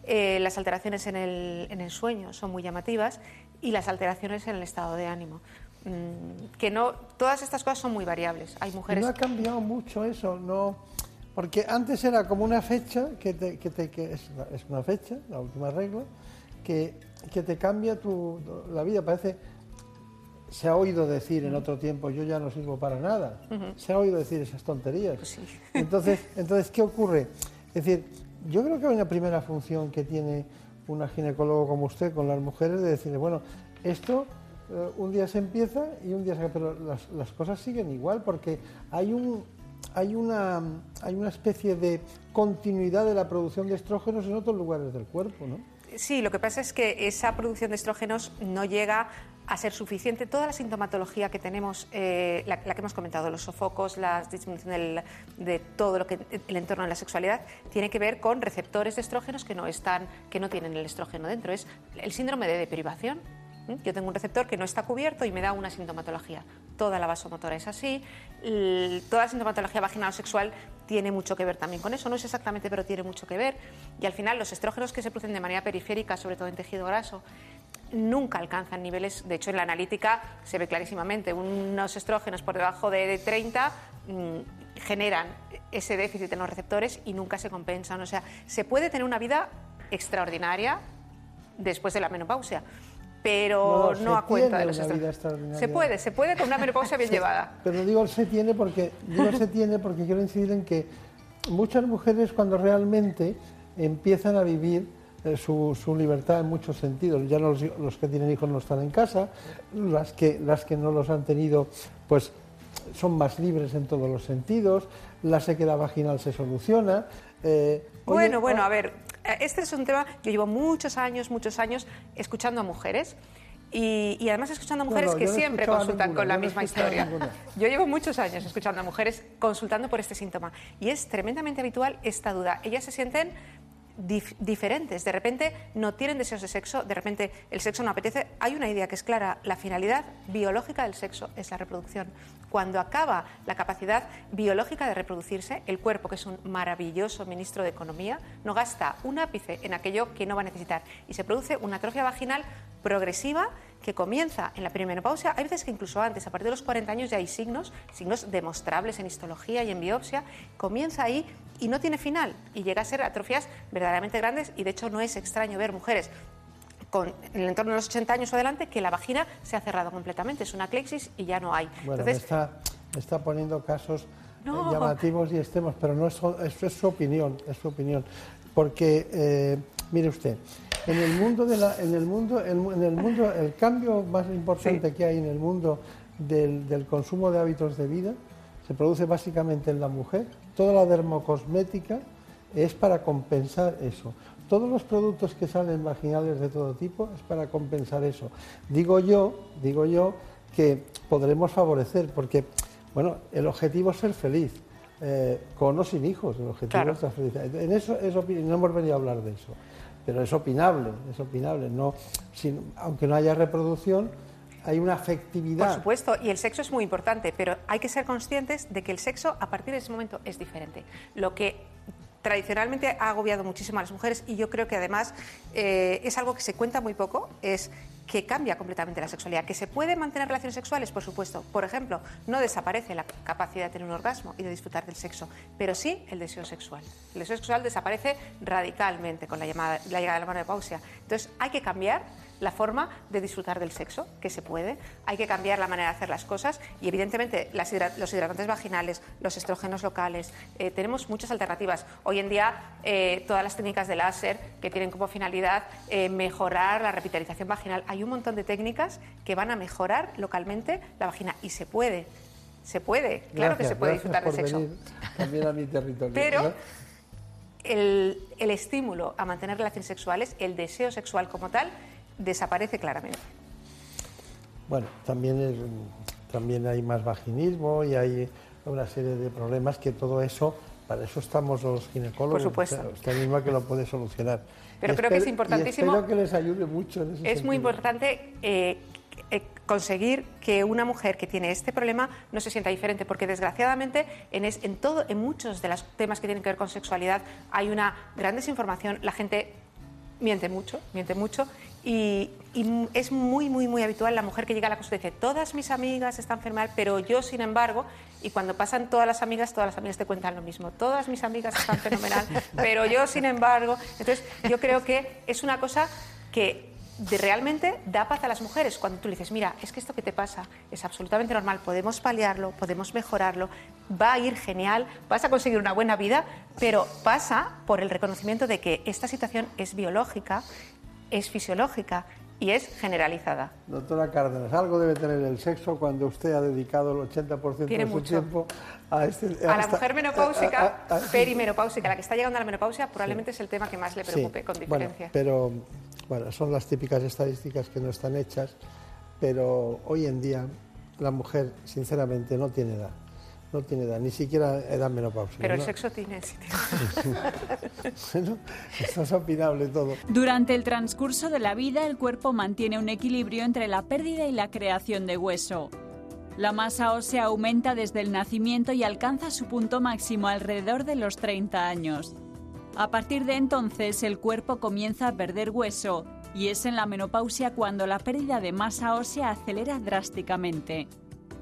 Eh, las alteraciones en el, en el sueño son muy llamativas y las alteraciones en el estado de ánimo. Mm, que no, todas estas cosas son muy variables. Hay mujeres No ha cambiado mucho eso, no. Porque antes era como una fecha, que, te- que te- que es, es una fecha, la última regla, que, que te cambia tu, la vida. Parece, se ha oído decir en otro tiempo, yo ya no sirvo para nada. Se ha oído decir esas tonterías. Entonces, entonces, ¿qué ocurre? Es decir, yo creo que hay una primera función que tiene una ginecólogo como usted con las mujeres de decirle, bueno, esto eh, un día se empieza y un día se acaba, pero las, las cosas siguen igual porque hay un hay una hay una especie de continuidad de la producción de estrógenos en otros lugares del cuerpo, ¿no? Sí, lo que pasa es que esa producción de estrógenos no llega a ser suficiente. Toda la sintomatología que tenemos, eh, la, que hemos comentado, los sofocos, la disminución del- de todo lo que el entorno de la sexualidad, tiene que ver con receptores de estrógenos que no están, que no tienen el estrógeno dentro. Es el síndrome de deprivación. ¿m? Yo tengo un receptor que no está cubierto y me da una sintomatología. Toda la vasomotora es así. Toda la sintomatología vaginal o sexual tiene mucho que ver también con eso. No es exactamente, pero tiene mucho que ver. Y al final, los estrógenos que se producen de manera periférica, sobre todo en tejido graso, nunca alcanzan niveles. De hecho, en la analítica se ve clarísimamente. Unos estrógenos por debajo de 30 mm, generan ese déficit en los receptores y nunca se compensan. O sea, se puede tener una vida extraordinaria después de la menopausia, pero No, a cuenta de los extraordinaria. Se puede, se puede con una menopausia bien llevada. Pero digo se tiene porque digo se tiene porque quiero incidir en que muchas mujeres cuando realmente empiezan a vivir eh, su, su libertad en muchos sentidos, ya los, los que tienen hijos no están en casa, las que las que no los han tenido pues son más libres en todos los sentidos, la sequedad vaginal se soluciona. eh, oye, Bueno, bueno, ah, a ver, este es un tema, yo llevo muchos años, muchos años escuchando a mujeres y, y además escuchando a mujeres no, que no siempre consultan ninguna, con la misma historia. ninguna. Yo llevo muchos años escuchando a mujeres consultando por este síntoma y es tremendamente habitual esta duda. Ellas se sienten dif- diferentes, de repente no tienen deseos de sexo, de repente el sexo no apetece. Hay una idea que es clara, la finalidad biológica del sexo es la reproducción. Cuando acaba la capacidad biológica de reproducirse, el cuerpo, que es un maravilloso ministro de Economía, no gasta un ápice en aquello que no va a necesitar. Y se produce una atrofia vaginal progresiva que comienza en la perimenopausia, hay veces que incluso antes, a partir de los 40 años ya hay signos, signos demostrables en histología y en biopsia, comienza ahí y no tiene final. Y llega a ser atrofias verdaderamente grandes y de hecho no es extraño ver mujeres con, en el entorno de los 80 años o adelante que la vagina se ha cerrado completamente, es una clexis y ya no hay. Bueno, me Entonces, está, me está poniendo casos eh, No. llamativos y extremos, pero no es, es, es su opinión, es su opinión. Porque, eh, mire usted, En el mundo, de la, en el mundo, en, en el mundo, el cambio más importante que hay en el mundo del, del consumo de hábitos de vida se produce básicamente en la mujer. Toda la dermocosmética es para compensar eso. Todos los productos que salen vaginales de todo tipo es para compensar eso. Digo yo, digo yo que podremos favorecer, porque bueno, el objetivo es ser feliz, eh, con o sin hijos, el objetivo Claro. es ser feliz. En eso no hemos venido a hablar de eso, pero es opinable, es opinable. No, sin- aunque no haya reproducción, hay una afectividad. Por supuesto, y el sexo es muy importante, pero hay que ser conscientes de que el sexo a partir de ese momento es diferente. Lo que tradicionalmente ha agobiado muchísimo a las mujeres y yo creo que además eh, es algo que se cuenta muy poco, es que cambia completamente la sexualidad. Que se puede mantener relaciones sexuales, por supuesto. Por ejemplo, no desaparece la capacidad de tener un orgasmo y de disfrutar del sexo, pero sí el deseo sexual. El deseo sexual desaparece radicalmente con la, llamada, la llegada de la menopausia. Entonces hay que cambiar la forma de disfrutar del sexo, que se puede, hay que cambiar la manera de hacer las cosas y evidentemente las hidra- los hidratantes vaginales, los estrógenos locales, eh, tenemos muchas alternativas. Hoy en día eh, todas las técnicas de láser que tienen como finalidad eh, mejorar la revitalización vaginal, hay un montón de técnicas que van a mejorar localmente la vagina y se puede, se puede, claro que se puede disfrutar del sexo. también a mi territorio. Pero ¿no? el, el estímulo a mantener relaciones sexuales, el deseo sexual como tal, desaparece claramente. Bueno, también, es- también hay más vaginismo y hay una serie de problemas que todo eso, para eso estamos los ginecólogos. Por supuesto. usted- Usted misma que lo puede solucionar. Pero Y creo que es importantísimo- espero que les ayude mucho en ese Es sentido. muy importante eh, eh, conseguir que una mujer que tiene este problema no se sienta diferente, porque desgraciadamente en, es- en todo, en muchos de los temas que tienen que ver con sexualidad hay una gran desinformación. La gente miente mucho, miente mucho. Y, es muy, muy, muy habitual la mujer que llega a la consulta y dice, todas mis amigas están enfermas, pero yo, sin embargo, y cuando pasan todas las amigas, todas las amigas te cuentan lo mismo, todas mis amigas están fenomenal, pero yo, sin embargo, entonces yo creo que es una cosa que de- realmente da paz a las mujeres. Cuando tú le dices, mira, es que esto que te pasa es absolutamente normal, podemos paliarlo, podemos mejorarlo, va a ir genial, vas a conseguir una buena vida, pero pasa por el reconocimiento de que esta situación es biológica, es fisiológica y es generalizada. Doctora Cárdenas, algo debe tener el sexo cuando usted ha dedicado el 80% Tiene de su tiempo a este... A la esta- mujer menopáusica, a- a- a- perimenopáusica, la que está llegando a la menopausia, probablemente es el tema que más le Sí, preocupe, con bueno, diferencia. pero bueno, son las típicas estadísticas que no están hechas, pero hoy en día la mujer, sinceramente, no tiene edad. No tiene edad, ni siquiera edad menopáusica. Pero el ¿no? sexo tiene sitio. Bueno, esto es opinable todo. Durante el transcurso de la vida, el cuerpo mantiene un equilibrio entre la pérdida y la creación de hueso. La masa ósea aumenta desde el nacimiento y alcanza su punto máximo alrededor de los 30 años. A partir de entonces, el cuerpo comienza a perder hueso y es en la menopausia cuando la pérdida de masa ósea acelera drásticamente.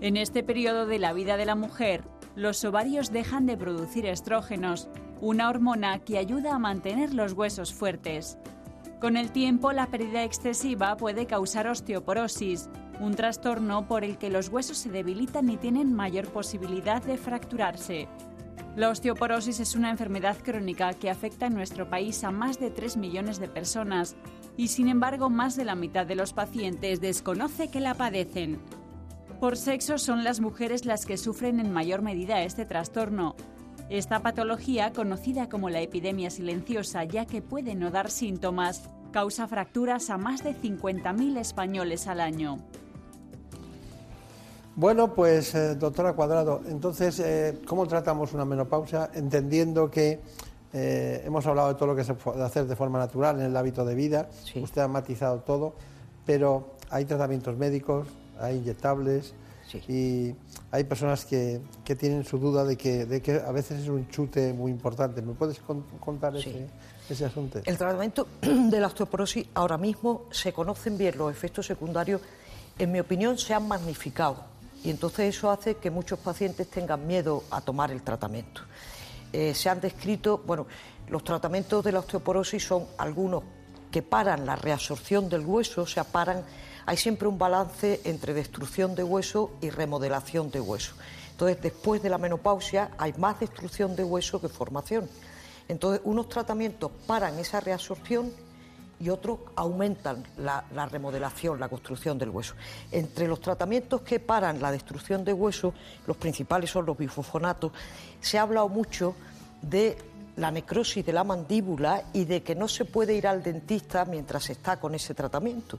En este periodo de la vida de la mujer, los ovarios dejan de producir estrógenos, una hormona que ayuda a mantener los huesos fuertes. Con el tiempo, la pérdida excesiva puede causar osteoporosis, un trastorno por el que los huesos se debilitan y tienen mayor posibilidad de fracturarse. La osteoporosis es una enfermedad crónica que afecta en nuestro país a más de 3 millones de personas y sin embargo más de la mitad de los pacientes desconoce que la padecen. Por sexo son las mujeres las que sufren en mayor medida este trastorno. Esta patología, conocida como la epidemia silenciosa ya que puede no dar síntomas, causa fracturas a más de 50.000 españoles al año. Bueno, pues eh, doctora Cuadrado, entonces, eh, ¿cómo tratamos una menopausia? Entendiendo que eh, hemos hablado de todo lo que se puede hacer de forma natural en el hábito de vida, usted ha matizado todo, pero hay tratamientos médicos, hay inyectables y hay personas que, que tienen su duda de que, de que a veces es un chute muy importante. ¿Me puedes con- contar ese, ese asunto? El tratamiento de la osteoporosis ahora mismo se conocen bien los efectos secundarios, en mi opinión se han magnificado y entonces eso hace que muchos pacientes tengan miedo a tomar el tratamiento. Eh, se han descrito, bueno, los tratamientos de la osteoporosis son algunos que paran la reabsorción del hueso, o sea, paran, hay siempre un balance entre destrucción de hueso y remodelación de hueso. Entonces, después de la menopausia hay más destrucción de hueso que formación. Entonces, unos tratamientos paran esa reabsorción y otros aumentan la, la remodelación, la construcción del hueso. Entre los tratamientos que paran la destrucción de hueso, los principales son los bifosfonatos, se ha hablado mucho de la necrosis de la mandíbula y de que no se puede ir al dentista mientras está con ese tratamiento.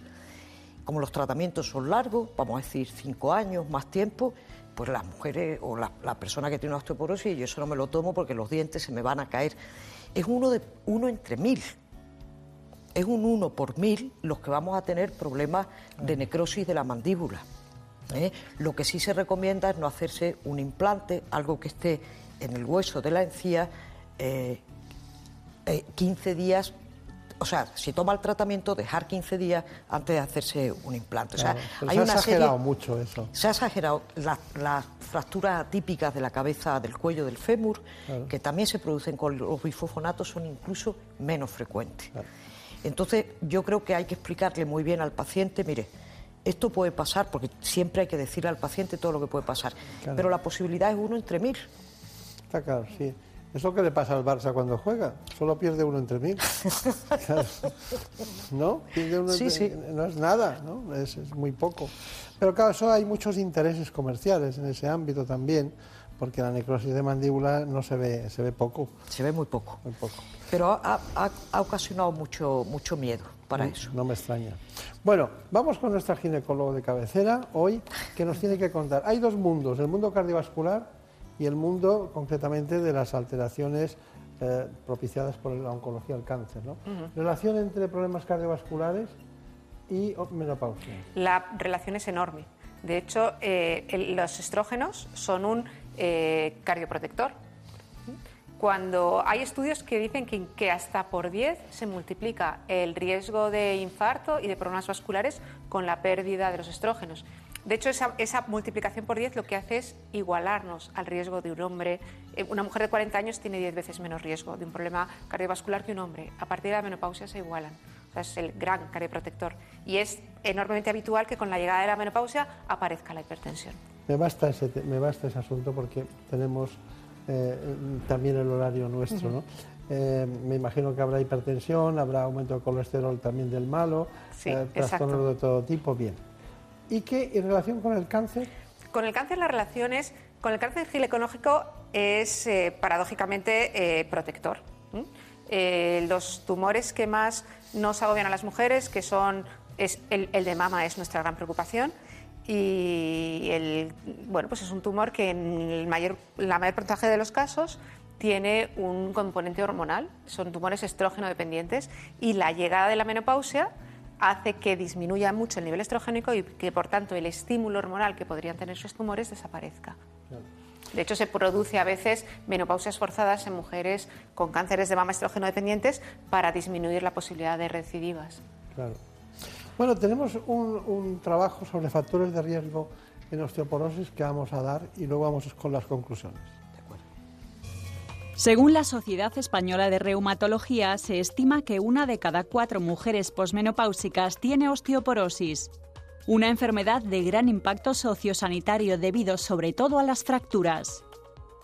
Como los tratamientos son largos, vamos a decir cinco años, más tiempo, pues las mujeres o la, la persona que tiene una osteoporosis, yo eso no me lo tomo porque los dientes se me van a caer. Es uno, de, uno entre mil. Es un uno por mil los que vamos a tener problemas de necrosis de la mandíbula. ¿eh? Lo que sí se recomienda es no hacerse un implante, algo que esté en el hueso de la encía, eh, eh, 15 días, o sea, si toma el tratamiento, dejar 15 días antes de hacerse un implante. O sea, hay se ha exagerado serie- mucho eso. se ha exagerado las, las fracturas atípicas de la cabeza, del cuello, del fémur, Claro. que también se producen con los bifosfonatos, son incluso menos frecuentes. Entonces, yo creo que hay que explicarle muy bien al paciente, mire, esto puede pasar, porque siempre hay que decirle al paciente todo lo que puede pasar, pero la posibilidad es uno entre mil. Está claro, sí. Es lo que le pasa al Barça cuando juega. Solo pierde uno entre mil. Claro. ¿No? Pierde uno Sí, entre- sí. No es nada, ¿no? Es, es muy poco. Pero claro, eso hay muchos intereses comerciales en ese ámbito también, porque la necrosis de mandíbula no se ve, se ve poco. Se ve muy poco. Muy poco. Pero ha, ha- ha ocasionado mucho, mucho miedo para Mm, eso. No me extraña. Bueno, vamos con nuestra ginecólogo de cabecera hoy, que nos tiene que contar. Hay dos mundos, el mundo cardiovascular y el mundo concretamente de las alteraciones eh, propiciadas por la oncología, el cáncer. ¿no? Ujú. Relación entre problemas cardiovasculares y oh, menopausia. La relación es enorme. De hecho, eh, el- los estrógenos son un eh, cardioprotector. Cuando hay estudios que dicen que, que hasta por 10 se multiplica el riesgo de infarto y de problemas vasculares con la pérdida de los estrógenos. De hecho, esa, esa multiplicación por 10 lo que hace es igualarnos al riesgo de un hombre. Eh, Una mujer de 40 años tiene 10 veces menos riesgo de un problema cardiovascular que un hombre. A partir de la menopausia se igualan. O sea, es el gran cardioprotector. Y es enormemente habitual que con la llegada de la menopausia aparezca la hipertensión. Me basta ese, me basta ese asunto porque tenemos eh, también el horario nuestro. ¿no? Eh, me imagino que habrá hipertensión, habrá aumento de colesterol también del malo, Sí, eh, trastornos de todo tipo, bien. ¿Y qué en relación con el cáncer? Con el cáncer las relaciones, con el cáncer ginecológico es eh, paradójicamente eh, protector. Eh, los tumores que más nos agobian a las mujeres, que son el, de mama es nuestra gran preocupación y el, bueno, pues es un tumor que en el la mayor porcentaje de los casos tiene un componente hormonal, son tumores estrógeno dependientes y la llegada de la menopausia hace que disminuya mucho el nivel estrogénico y que por tanto el estímulo hormonal que podrían tener esos tumores desaparezca. De hecho, se produce a veces menopausias forzadas en mujeres con cánceres de mama estrógeno dependientes para disminuir la posibilidad de recidivas. Claro. Bueno, tenemos un, un trabajo sobre factores de riesgo en osteoporosis que vamos a dar y luego vamos con las conclusiones. Según la Sociedad Española de Reumatología, se estima que una de cada cuatro mujeres posmenopáusicas tiene osteoporosis, una enfermedad de gran impacto sociosanitario debido sobre todo a las fracturas.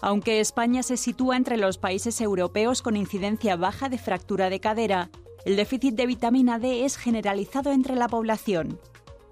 Aunque España se sitúa entre los países europeos con incidencia baja de fractura de cadera, el déficit de vitamina D es generalizado entre la población.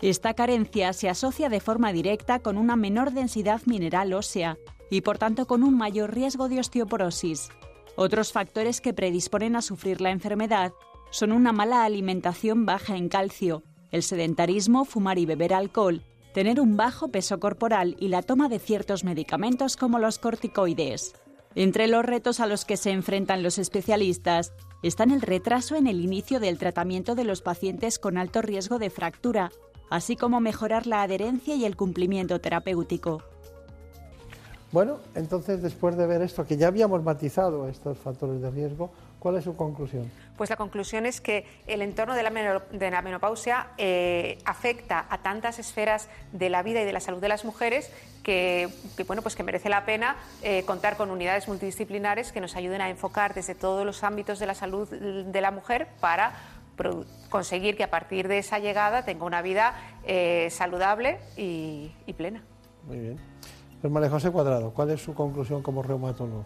Esta carencia se asocia de forma directa con una menor densidad mineral ósea y por tanto con un mayor riesgo de osteoporosis. Otros factores que predisponen a sufrir la enfermedad son una mala alimentación baja en calcio, el sedentarismo, fumar y beber alcohol, tener un bajo peso corporal y la toma de ciertos medicamentos como los corticoides. Entre los retos a los que se enfrentan los especialistas están el retraso en el inicio del tratamiento de los pacientes con alto riesgo de fractura, así como mejorar la adherencia y el cumplimiento terapéutico. Bueno, entonces después de ver esto, que ya habíamos matizado estos factores de riesgo, ¿cuál es su conclusión? Pues la conclusión es que el entorno de la, menopausia eh, afecta a tantas esferas de la vida y de la salud de las mujeres que, que, bueno, pues que merece la pena eh, contar con unidades multidisciplinares que nos ayuden a enfocar desde todos los ámbitos de la salud de la mujer para conseguir que a partir de esa llegada tenga una vida eh, saludable y, y plena. Muy bien. Pues María José Cuadrado, ¿cuál es su conclusión como reumatólogo?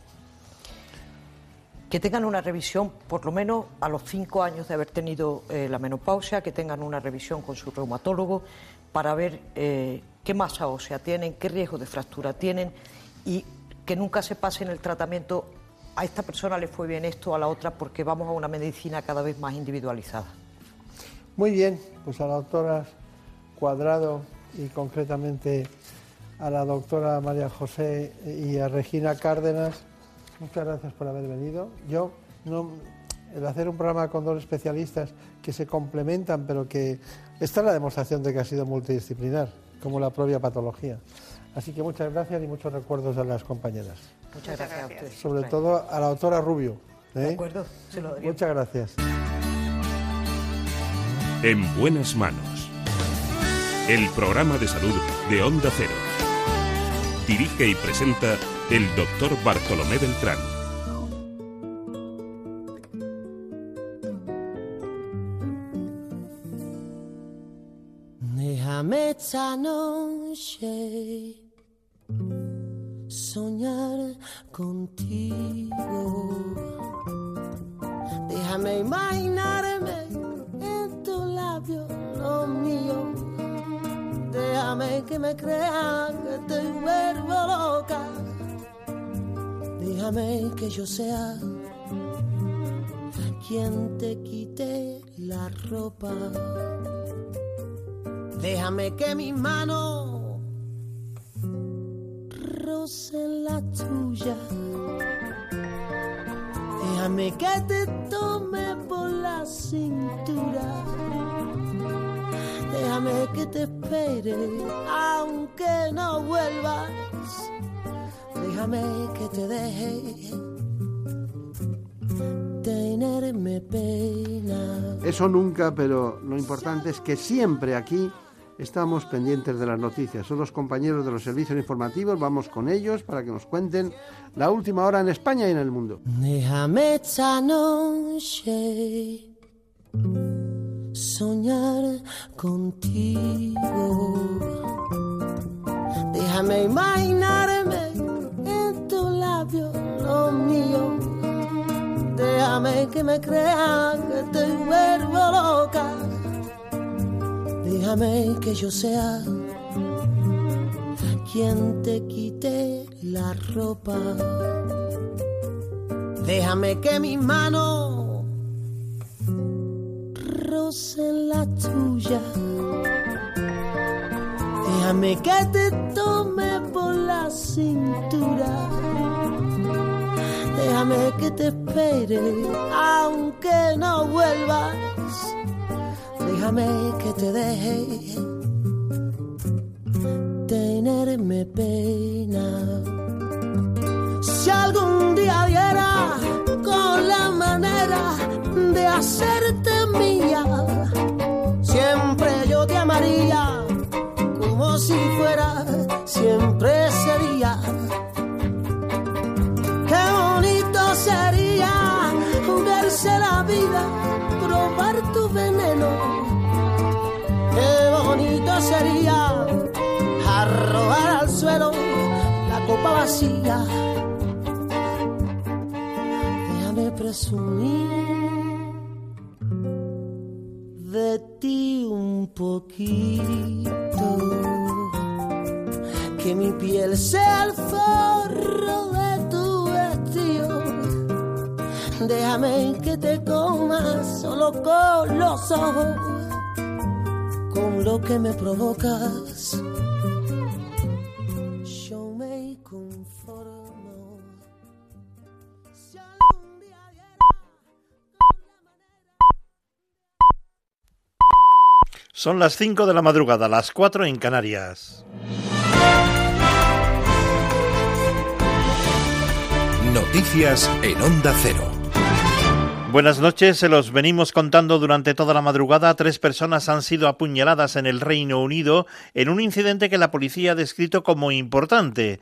que tengan una revisión por lo menos a los cinco años de haber tenido eh, la menopausia, que tengan una revisión con su reumatólogo para ver eh, qué masa ósea tienen, qué riesgo de fractura tienen y que nunca se pase en el tratamiento a esta persona le fue bien esto, a la otra, porque vamos a una medicina cada vez más individualizada. Muy bien, pues a la doctora Cuadrado y concretamente a la doctora María José y a Regina Cárdenas, muchas gracias por haber venido. Yo, no, el hacer un programa con dos especialistas que se complementan, pero que esta es la demostración de que ha sido multidisciplinar, como la propia patología. Así que muchas gracias y muchos recuerdos a las compañeras. Muchas gracias, a ustedes. Sobre todo a la doctora Rubio. ¿eh? De acuerdo, se lo daría. Muchas gracias. En buenas manos. El programa de salud de Onda Cero. Dirige y presenta el doctor Bartolomé Beltrán. Déjame esta noche soñar contigo. Déjame imaginarme Que me crea que te vuelvo loca. Déjame que yo sea quien te quite la ropa. Déjame que mi mano roce la tuya. Déjame que te tome por la cintura. Déjame que te espere aunque no vuelvas. Déjame que te deje tenerme pena. Eso nunca, pero lo importante es que siempre aquí estamos pendientes de las noticias. Son los compañeros de los servicios informativos, vamos con ellos para que nos cuenten la última hora en España y en el mundo. Déjame esta noche soñar contigo. Déjame imaginarme en tu labio lo mío. Déjame que me crea que te vuelvo loca. Déjame que yo sea quien te quite la ropa. Déjame que mi mano roce la tuya. Déjame que te tome por la cintura. Déjame que te espere aunque no vuelvas. Déjame que te deje tenerme pena. Si algún día la de hacerte mía, siempre yo te amaría como si fuera siempre sería. Qué bonito sería verse la vida, probar tu veneno. Qué bonito sería arrojar al suelo la copa vacía. Presumir de ti un poquito. Que mi piel sea el forro de tu vestido. Déjame que te comas solo con los ojos, con lo que me provocas. Son las 5 de la madrugada, las 4 en Canarias. Noticias en Onda Cero. Buenas noches, se los venimos contando durante toda la madrugada. Tres personas han sido apuñaladas en el Reino Unido en un incidente que la policía ha descrito como importante.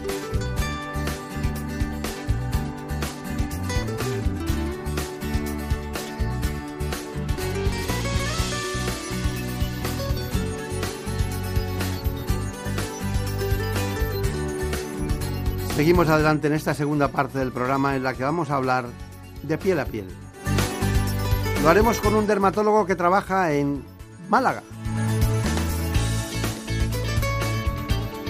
Seguimos adelante en esta segunda parte del programa en la que vamos a hablar de piel a piel. Lo haremos con un dermatólogo que trabaja en Málaga.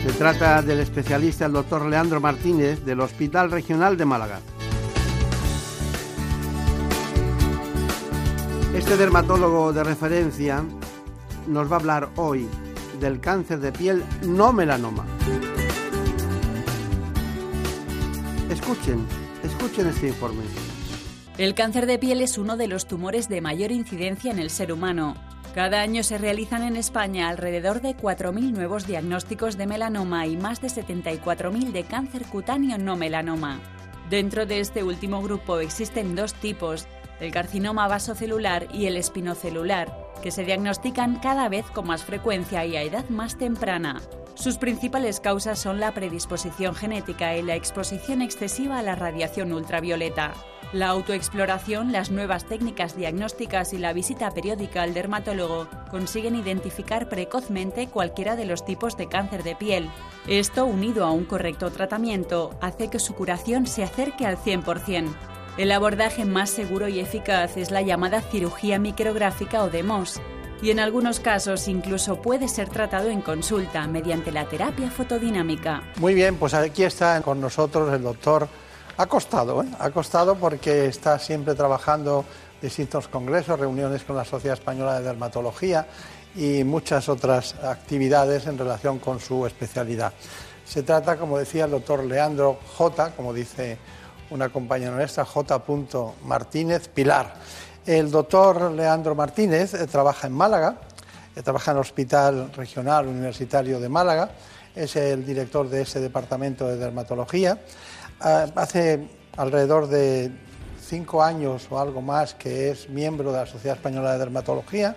Se trata del especialista, el doctor Leandro Martínez, del Hospital Regional de Málaga. Este dermatólogo de referencia nos va a hablar hoy del cáncer de piel no melanoma. Escuchen, escuchen este informe. El cáncer de piel es uno de los tumores de mayor incidencia en el ser humano. Cada año se realizan en España alrededor de 4.000 nuevos diagnósticos de melanoma y más de 74.000 de cáncer cutáneo no melanoma. Dentro de este último grupo existen dos tipos, el carcinoma vasocelular y el espinocelular, que se diagnostican cada vez con más frecuencia y a edad más temprana. Sus principales causas son la predisposición genética y la exposición excesiva a la radiación ultravioleta. La autoexploración, las nuevas técnicas diagnósticas y la visita periódica al dermatólogo consiguen identificar precozmente cualquiera de los tipos de cáncer de piel. Esto, unido a un correcto tratamiento, hace que su curación se acerque al 100%. El abordaje más seguro y eficaz es la llamada cirugía micrográfica o de MOS, y en algunos casos incluso puede ser tratado en consulta mediante la terapia fotodinámica. Muy bien, pues aquí está con nosotros el doctor Acostado, ¿eh? acostado porque está siempre trabajando distintos congresos, reuniones con la Sociedad Española de Dermatología y muchas otras actividades en relación con su especialidad. Se trata, como decía el doctor Leandro J, como dice una compañera nuestra, J. Martínez Pilar. El doctor Leandro Martínez eh, trabaja en Málaga, eh, trabaja en el Hospital Regional Universitario de Málaga, es el director de ese departamento de dermatología. Ah, hace alrededor de cinco años o algo más que es miembro de la Sociedad Española de Dermatología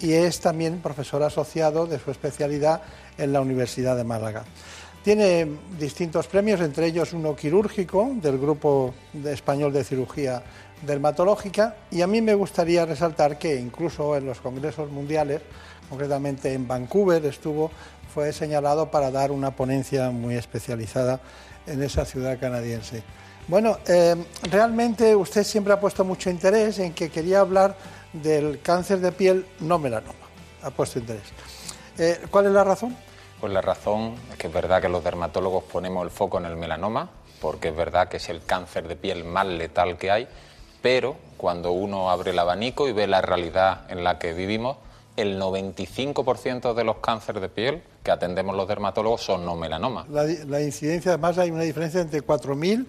y es también profesor asociado de su especialidad en la Universidad de Málaga. Tiene distintos premios, entre ellos uno quirúrgico del Grupo Español de Cirugía Dermatológica y a mí me gustaría resaltar que incluso en los congresos mundiales, concretamente en Vancouver, estuvo, fue señalado para dar una ponencia muy especializada en esa ciudad canadiense. Bueno, eh, realmente usted siempre ha puesto mucho interés en que quería hablar del cáncer de piel no melanoma. Ha puesto interés. Eh, ¿Cuál es la razón? Pues la razón es que es verdad que los dermatólogos ponemos el foco en el melanoma, porque es verdad que es el cáncer de piel más letal que hay, pero cuando uno abre el abanico y ve la realidad en la que vivimos, el 95% de los cánceres de piel que atendemos los dermatólogos son no melanomas. La, incidencia, además, hay una diferencia entre 4.000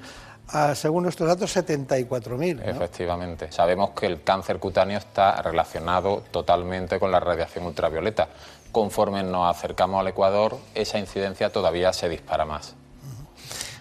a, según nuestros datos, 74.000. Efectivamente. Sabemos que el cáncer cutáneo está relacionado totalmente con la radiación ultravioleta. Conforme nos acercamos al Ecuador, esa incidencia todavía se dispara más.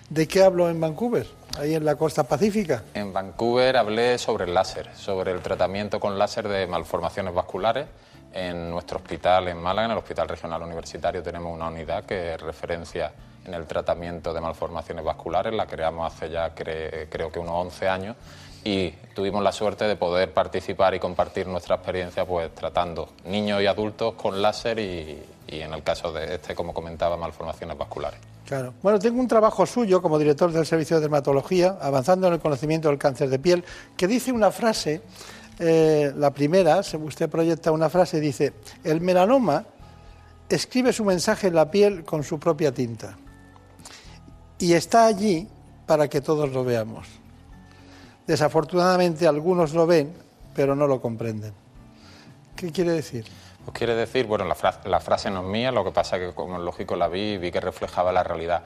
¿De qué hablo en Vancouver? Ahí en la costa pacífica. En Vancouver hablé sobre el láser, sobre el tratamiento con láser de malformaciones vasculares. En nuestro hospital en Málaga, en el Hospital Regional Universitario, tenemos una unidad que referencia en el tratamiento de malformaciones vasculares. La creamos hace ya creo que unos 11 años y tuvimos la suerte de poder participar y compartir nuestra experiencia pues tratando niños y adultos con láser y, en el caso de este, como comentaba, malformaciones vasculares. Claro. Bueno, tengo un trabajo suyo como director del Servicio de Dermatología, avanzando en el conocimiento del cáncer de piel, que dice una frase, eh, la primera, usted proyecta una frase, dice, el melanoma escribe su mensaje en la piel con su propia tinta y está allí para que todos lo veamos. Desafortunadamente algunos lo ven, pero no lo comprenden. ¿Qué quiere decir? Pues quiere decir, bueno, la, frase no es mía, lo que pasa es que como es lógico la vi y vi que reflejaba la realidad,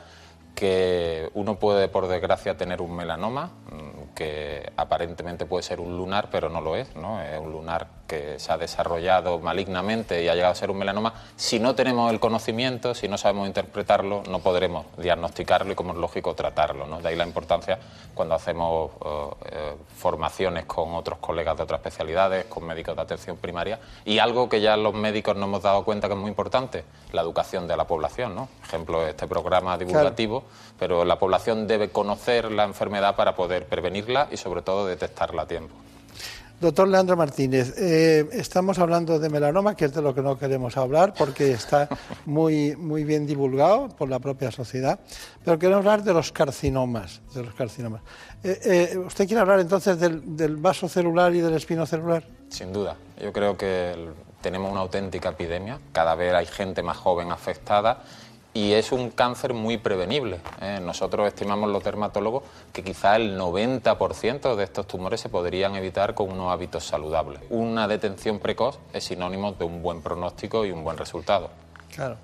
que uno puede por desgracia tener un melanoma, mm, que aparentemente puede ser un lunar, pero no lo es, ¿no? Es un lunar que se ha desarrollado malignamente y ha llegado a ser un melanoma. Si no tenemos el conocimiento, si no sabemos interpretarlo, no podremos diagnosticarlo y, como es lógico, tratarlo, ¿no? De ahí la importancia cuando hacemos eh, eh, formaciones con otros colegas de otras especialidades, con médicos de atención primaria, y algo que ya los médicos nos hemos dado cuenta que es muy importante, la educación de la población, ¿no? Ejemplo, este programa divulgativo, pero la población debe conocer la enfermedad para poder prevenirla y, sobre todo, detectarla a tiempo. Doctor Leandro Martínez, eh, estamos hablando de melanoma, que es de lo que no queremos hablar porque está muy, muy bien divulgado por la propia sociedad, pero queremos hablar de los carcinomas. De los carcinomas. Eh, eh, ¿Usted quiere hablar entonces del, del vaso celular y del espino celular? Sin duda. Yo creo que tenemos una auténtica epidemia. Cada vez hay gente más joven afectada y es un cáncer muy prevenible. ¿eh? Nosotros estimamos los dermatólogos que quizá el 90% de estos tumores se podrían evitar con unos hábitos saludables. Una detención precoz es sinónimo de un buen pronóstico y un buen resultado. Claro.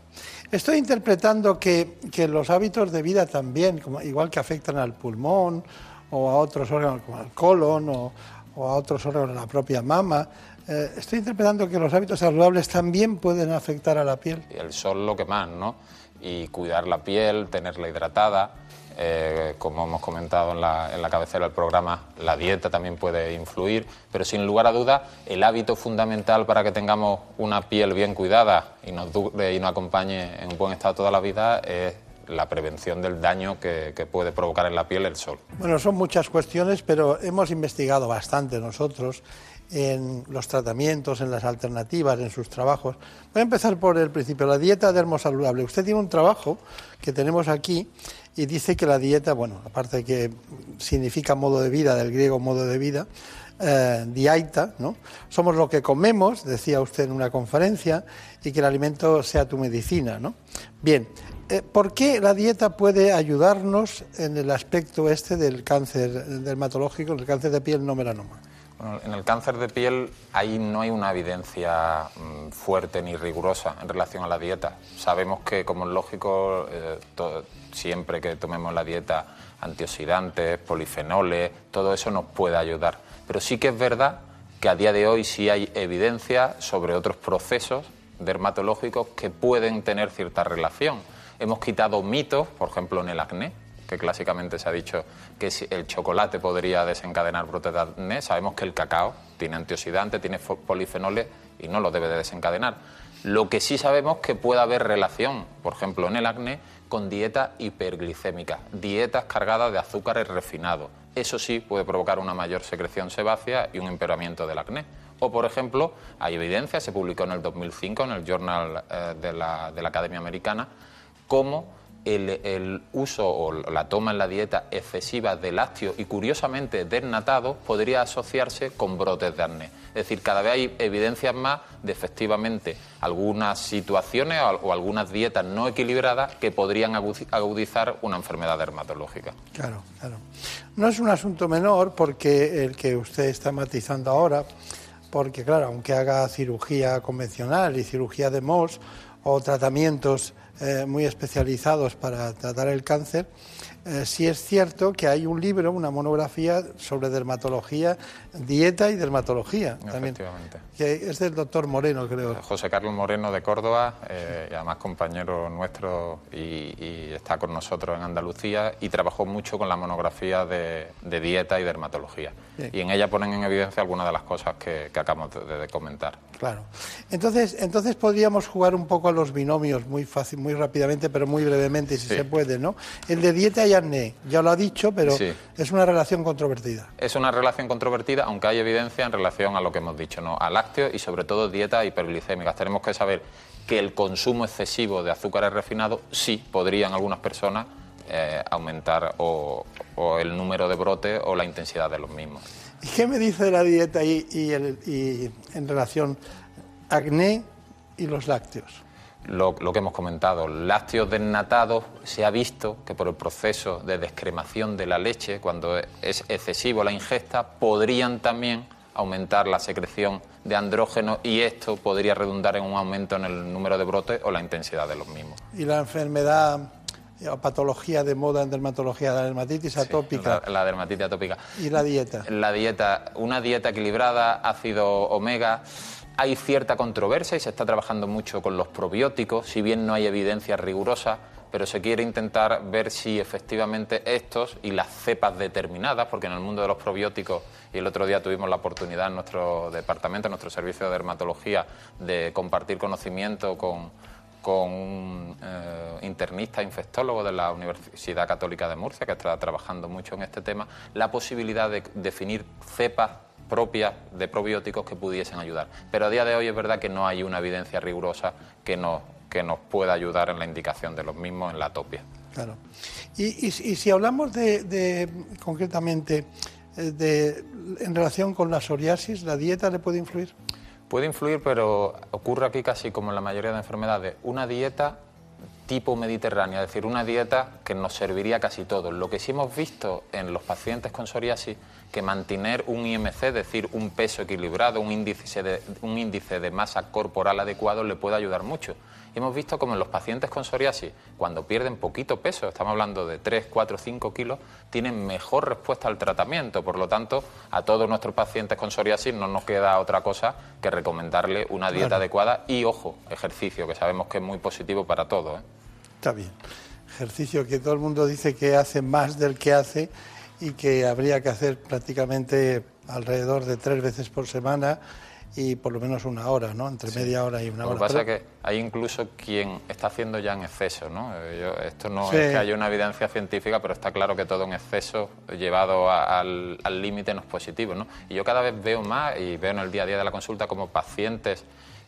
Estoy interpretando que, que los hábitos de vida también, como, igual que afectan al pulmón o a otros órganos como al colon o, o a otros órganos de la propia mama, eh, estoy interpretando que los hábitos saludables también pueden afectar a la piel. Y el sol lo que más, ¿no? Y cuidar la piel, tenerla hidratada. eh, como hemos comentado en la, en la cabecera del programa, la dieta también puede influir, pero sin lugar a dudas, el hábito fundamental para que tengamos una piel bien cuidada y nos, dure y nos acompañe en un buen estado toda la vida es la prevención del daño que, que puede provocar en la piel el sol. Bueno, son muchas cuestiones, pero hemos investigado bastante nosotros en los tratamientos, en las alternativas, en sus trabajos. Voy a empezar por el principio, la dieta dermosaludable. Usted tiene un trabajo que tenemos aquí y dice que la dieta, bueno, aparte de que significa modo de vida, del griego modo de vida, eh, diaita, ¿no? Somos lo que comemos, decía usted en una conferencia, y que el alimento sea tu medicina, ¿no? Bien, eh, ¿por qué la dieta puede ayudarnos en el aspecto este del cáncer dermatológico, del cáncer de piel no melanoma? En el cáncer de piel ahí no hay una evidencia mm, fuerte ni rigurosa en relación a la dieta. Sabemos que, como es lógico, eh, siempre que tomemos la dieta antioxidantes, polifenoles, todo eso nos puede ayudar. Pero sí que es verdad que a día de hoy sí hay evidencia sobre otros procesos dermatológicos que pueden tener cierta relación. Hemos quitado mitos, por ejemplo, en el acné, que clásicamente se ha dicho que el chocolate podría desencadenar brotes de acné. Sabemos que el cacao tiene antioxidantes, tiene polifenoles y no lo debe de desencadenar. Lo que sí sabemos que puede haber relación, por ejemplo, en el acné, con dieta hiperglicémica, dietas cargadas de azúcares refinados. Eso sí puede provocar una mayor secreción sebácea y un empeoramiento del acné. O, por ejemplo, hay evidencia, se publicó en el 2005 en el Journal eh, de, la, de la Academia Americana, cómo el, uso o la toma en la dieta excesiva de lácteos y curiosamente desnatados podría asociarse con brotes de acné. Es decir, cada vez hay evidencias más de efectivamente algunas situaciones o, o algunas dietas no equilibradas que podrían agudizar una enfermedad dermatológica. Claro, claro. No es un asunto menor porque el que usted está matizando ahora, porque claro, aunque haga cirugía convencional y cirugía de MOS o tratamientos eh, muy especializados para tratar el cáncer, eh, sí es cierto que hay un libro, una monografía sobre dermatología, dieta y dermatología también, que es del doctor Moreno, creo. José Carlos Moreno de Córdoba, eh, y además compañero nuestro y, y está con nosotros en Andalucía y trabajó mucho con la monografía de, de dieta y dermatología. Y en ella ponen en evidencia algunas de las cosas que, que acabamos de, de comentar. Claro. Entonces, entonces podríamos jugar un poco a los binomios muy fácil, muy rápidamente, pero muy brevemente, si Sí. se puede, ¿no? El de dieta y acné, ya lo ha dicho, pero es una relación controvertida. Es una relación controvertida, aunque hay evidencia en relación a lo que hemos dicho, ¿no? A lácteos y sobre todo dietas hiperglicémicas. Tenemos que saber que el consumo excesivo de azúcares refinados sí podría en algunas personas eh, aumentar o, el número de brotes o la intensidad de los mismos. ¿Y qué me dice la dieta y, y el- y en relación acné y los lácteos? Lo, lo que hemos comentado, lácteos desnatados, se ha visto que por el proceso de descremación de la leche, cuando es excesivo la ingesta, podrían también aumentar la secreción de andrógenos y esto podría redundar en un aumento en el número de brotes o la intensidad de los mismos. Y la enfermedad o patología de moda en dermatología, la dermatitis atópica La, la dermatitis atópica. y la dieta. La dieta, una dieta equilibrada, ácido omega. Hay cierta controversia y se está trabajando mucho con los probióticos, si bien no hay evidencia rigurosa, pero se quiere intentar ver si efectivamente estos y las cepas determinadas, porque en el mundo de los probióticos, y el otro día tuvimos la oportunidad en nuestro departamento, en nuestro servicio de dermatología, de compartir conocimiento con, con un eh, internista infectólogo de la Universidad Católica de Murcia, que está trabajando mucho en este tema, la posibilidad de definir cepas propias de probióticos que pudiesen ayudar. Pero a día de hoy es verdad que no hay una evidencia rigurosa que nos, que nos pueda ayudar en la indicación de los mismos en la atopia. Claro. Y, y- y si hablamos de, de, concretamente eh, de, en relación con la psoriasis, ¿la dieta le puede influir? Puede influir, pero ocurre aquí casi como en la mayoría de enfermedades, una dieta tipo mediterránea, es decir, una dieta que nos serviría casi todos. Lo que sí hemos visto en los pacientes con psoriasis, que mantener un IMC, es decir, un peso equilibrado, un índice de, un índice de masa corporal adecuado, le puede ayudar mucho. Hemos visto como en los pacientes con psoriasis, cuando pierden poquito peso, estamos hablando de 3, 4, 5 kilos, tienen mejor respuesta al tratamiento. Por lo tanto, a todos nuestros pacientes con psoriasis no nos queda otra cosa que recomendarle una dieta Claro. adecuada y, ojo, ejercicio, que sabemos que es muy positivo para todos. ¿eh? Está bien. Ejercicio que todo el mundo dice que hace más del que hace y que habría que hacer prácticamente alrededor de tres veces por semana y por lo menos una hora, ¿no? Entre media hora y una Lo que hora. pasa es que hay incluso quien está haciendo ya en exceso, ¿no? Eh, yo- esto no Sí. es que haya una evidencia científica, pero está claro que todo en exceso llevado a- al al límite no es positivo, ¿no? Y yo cada vez veo más y veo en el día a día de la consulta como pacientes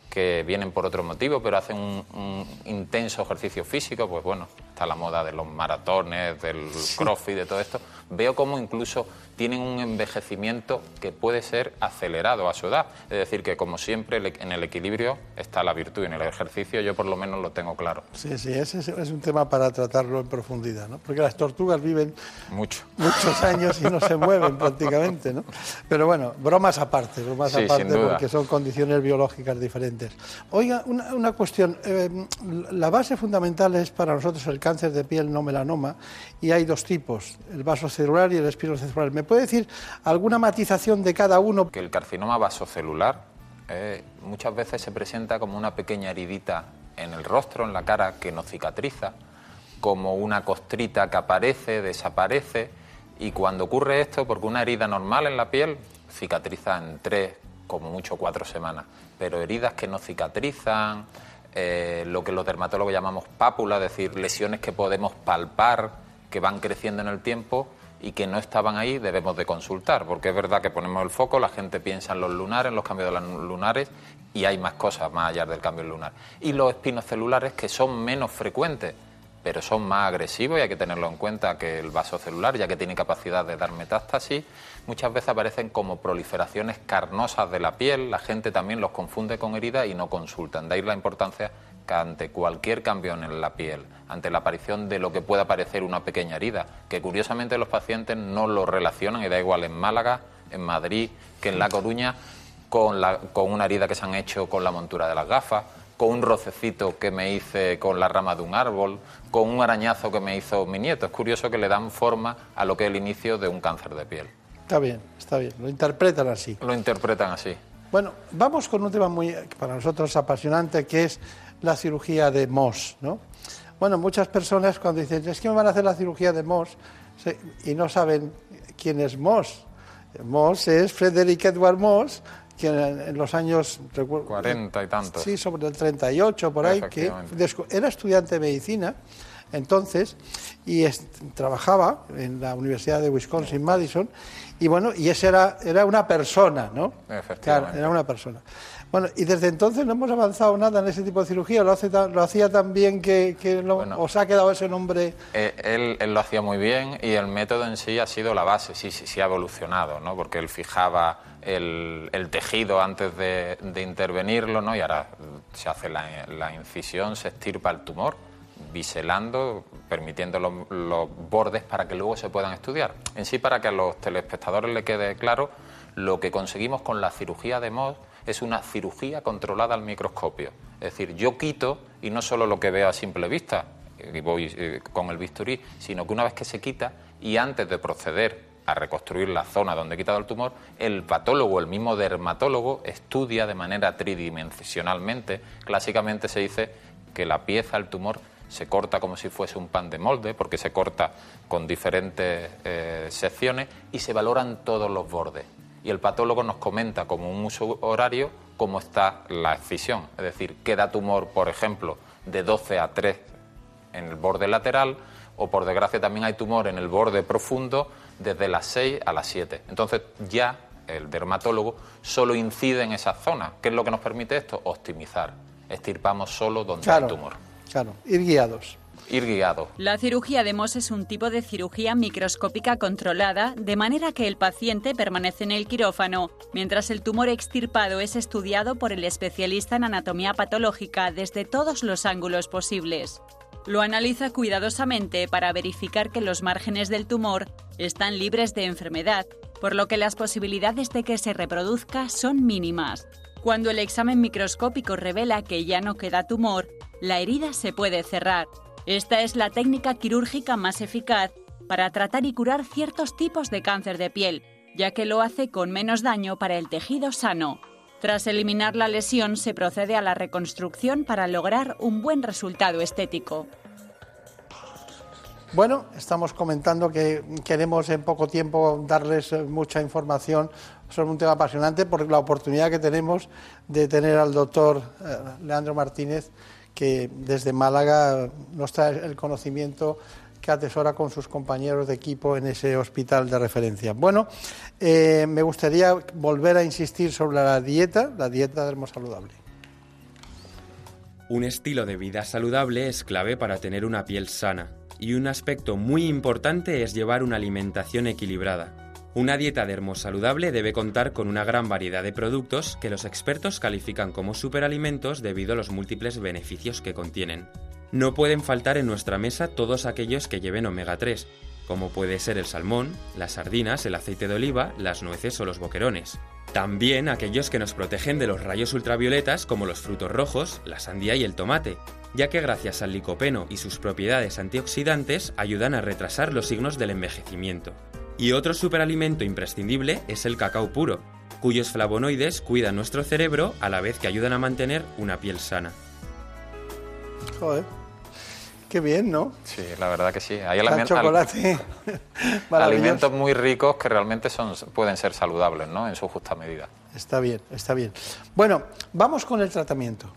que vienen por otro motivo, pero hacen un, un intenso ejercicio físico, pues bueno, está la moda de los maratones, del crossfit, de todo esto. Veo como incluso tienen un envejecimiento que puede ser acelerado a su edad. Es decir, que como siempre el- en el equilibrio está la virtud y en el ejercicio yo por lo menos lo tengo claro. Sí, sí, ese es, un tema para tratarlo en profundidad, ¿no? Porque las tortugas viven Mucho. muchos años y no se mueven prácticamente, ¿no? Pero bueno, bromas aparte, bromas Sí, aparte porque son condiciones biológicas diferentes. Oiga, una, una cuestión, eh, la base fundamental es para nosotros el cáncer de piel no melanoma y hay dos tipos, el vasocelular y el espinocelular. ¿Me puede decir alguna matización de cada uno? Que el carcinoma vasocelular eh, muchas veces se presenta como una pequeña heridita en el rostro, en la cara, que no cicatriza, como una costrita que aparece, desaparece, y cuando ocurre esto, porque una herida normal en la piel cicatriza en tres, como mucho cuatro semanas, pero heridas que no cicatrizan, eh, lo que los dermatólogos llamamos pápula, es decir, lesiones que podemos palpar, que van creciendo en el tiempo y que no estaban ahí, debemos de consultar, porque es verdad que ponemos el foco, la gente piensa en los lunares, en los cambios de los lunares, y hay más cosas más allá del cambio lunar. Y los espinocelulares que son menos frecuentes, pero son más agresivos y hay que tenerlo en cuenta que el vasocelular, ya que tiene capacidad de dar metástasis, muchas veces aparecen como proliferaciones carnosas de la piel, la gente también los confunde con heridas y no consultan. De ahí la importancia que ante cualquier cambio en la piel, ante la aparición de lo que pueda parecer una pequeña herida, que curiosamente los pacientes no lo relacionan, y da igual en Málaga, en Madrid, que en La Coruña, con, con una herida que se han hecho con la montura de las gafas, con un rocecito que me hice con la rama de un árbol, con un arañazo que me hizo mi nieto. Es curioso que le dan forma a lo que es el inicio de un cáncer de piel. Está bien, está bien, lo interpretan así. Lo interpretan así. Bueno, vamos con un tema muy para nosotros apasionante que es la cirugía de Moss, ¿no? Bueno, muchas personas cuando dicen es que me van a hacer la cirugía de Moss y no saben quién es Moss. Moss es Frederick Edward Moss, que en, los años recuerdo- 40 y tantos. Sí, sobre el 38 por ahí, que era estudiante de medicina entonces y es- trabajaba en la Universidad de Wisconsin Madison y bueno, y ese era era una persona, ¿no? Claro, era una persona. Bueno, y desde entonces no hemos avanzado nada en ese tipo de cirugía, lo, hace tan- lo hacía tan bien que, que lo- os ha quedado ese nombre. Eh, él, él lo hacía muy bien y el método en sí ha sido la base, sí, sí, sí ha evolucionado, ¿no? porque él fijaba el, tejido antes de, de intervenirlo ¿no? y ahora se hace la, incisión, se estirpa el tumor, biselando, permitiendo los, los bordes para que luego se puedan estudiar. En sí, para que a los telespectadores le quede claro, lo que conseguimos con la cirugía de Mohs es una cirugía controlada al microscopio. Es decir, yo quito, y no solo lo que veo a simple vista, y voy eh, con el bisturí, sino que una vez que se quita y antes de proceder a reconstruir la zona donde he quitado el tumor, el patólogo, el mismo dermatólogo, estudia de manera tridimensionalmente. Clásicamente se dice que la pieza, el tumor, se corta como si fuese un pan de molde, porque se corta con diferentes eh, secciones y se valoran todos los bordes. Y el patólogo nos comenta como un uso horario cómo está la excisión. Es decir, queda tumor, por ejemplo, de 12 a 3 en el borde lateral, o por desgracia también hay tumor en el borde profundo desde las 6 a las 7. Entonces ya el dermatólogo solo incide en esa zona. ¿Qué es lo que nos permite esto? Optimizar. Estirpamos solo donde Claro. hay tumor. Claro, ir guiados. Ir guiado. La cirugía de Mohs es un tipo de cirugía microscópica controlada, de manera que el paciente permanece en el quirófano, mientras el tumor extirpado es estudiado por el especialista en anatomía patológica desde todos los ángulos posibles. Lo analiza cuidadosamente para verificar que los márgenes del tumor están libres de enfermedad, por lo que las posibilidades de que se reproduzca son mínimas. Cuando el examen microscópico revela que ya no queda tumor, la herida se puede cerrar. Esta es la técnica quirúrgica más eficaz para tratar y curar ciertos tipos de cáncer de piel, ya que lo hace con menos daño para el tejido sano. Tras eliminar la lesión se procede a la reconstrucción para lograr un buen resultado estético. Bueno, estamos comentando que queremos en poco tiempo darles eh, mucha información sobre un tema apasionante por la oportunidad que tenemos de tener al doctor eh, Leandro Martínez, que desde Málaga nos trae el conocimiento que atesora con sus compañeros de equipo en ese hospital de referencia. Bueno, eh, me gustaría volver a insistir sobre la dieta, la dieta dermosaludable. Un estilo de vida saludable es clave para tener una piel sana, y un aspecto muy importante es llevar una alimentación equilibrada. Una dieta dermosaludable debe contar con una gran variedad de productos que los expertos califican como superalimentos debido a los múltiples beneficios que contienen. No pueden faltar en nuestra mesa todos aquellos que lleven omega 3, como puede ser el salmón, las sardinas, el aceite de oliva, las nueces o los boquerones. También aquellos que nos protegen de los rayos ultravioletas como los frutos rojos, la sandía y el tomate, ya que gracias al licopeno y sus propiedades antioxidantes ayudan a retrasar los signos del envejecimiento. Y otro superalimento imprescindible es el cacao puro, cuyos flavonoides cuidan nuestro cerebro a la vez que ayudan a mantener una piel sana. Joder, qué bien, ¿no? Sí, la verdad que sí. Hay aliment- chocolate. Alimentos muy ricos que realmente son, pueden ser saludables, ¿no? En su justa medida. Está bien, está bien. Bueno, vamos con el tratamiento.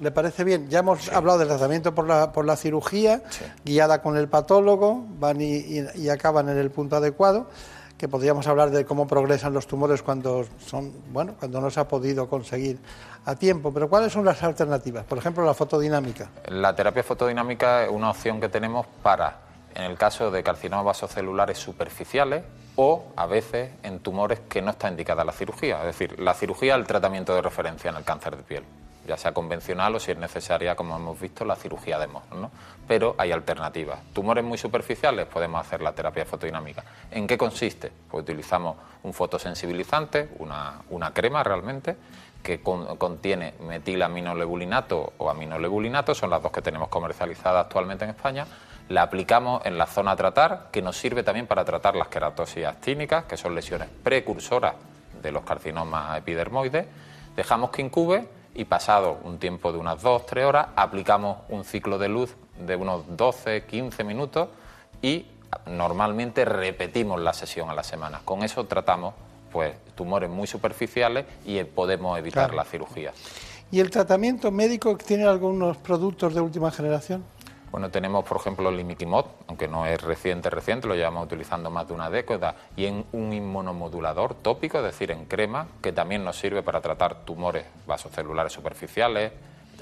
¿Le parece bien? Ya hemos hablado del tratamiento por la, por la cirugía, guiada con el patólogo, van y, y- y acaban en el punto adecuado, que podríamos hablar de cómo progresan los tumores cuando son, bueno, cuando no se ha podido conseguir a tiempo. Pero ¿cuáles son las alternativas? Por ejemplo, la fotodinámica. La terapia fotodinámica es una opción que tenemos para, en el caso de carcinomas vasocelulares superficiales o a veces en tumores que no está indicada la cirugía. Es decir, la cirugía es el tratamiento de referencia en el cáncer de piel, ya sea convencional o si es necesaria, como hemos visto, la cirugía de Mohs. ¿no? Pero hay alternativas. Tumores muy superficiales podemos hacer la terapia fotodinámica. ¿En qué consiste? Pues utilizamos un fotosensibilizante, una, una crema realmente, que con- contiene metilaminolebulinato o aminolebulinato, son las dos que tenemos comercializadas actualmente en España. La aplicamos en la zona a tratar, que nos sirve también para tratar las queratosis actínicas, que son lesiones precursoras de los carcinomas epidermoides. Dejamos que incube y pasado un tiempo de unas 2-3 horas, aplicamos un ciclo de luz de unos 12-15 minutos y normalmente repetimos la sesión a la semana. Con eso tratamos pues tumores muy superficiales y podemos evitar Claro. la cirugía. ¿Y el tratamiento médico tiene algunos productos de última generación? Bueno, tenemos, por ejemplo, el imiquimod, aunque no es reciente, reciente, lo llevamos utilizando más de una década, y en un inmunomodulador tópico, es decir, en crema, que también nos sirve para tratar tumores vasocelulares superficiales,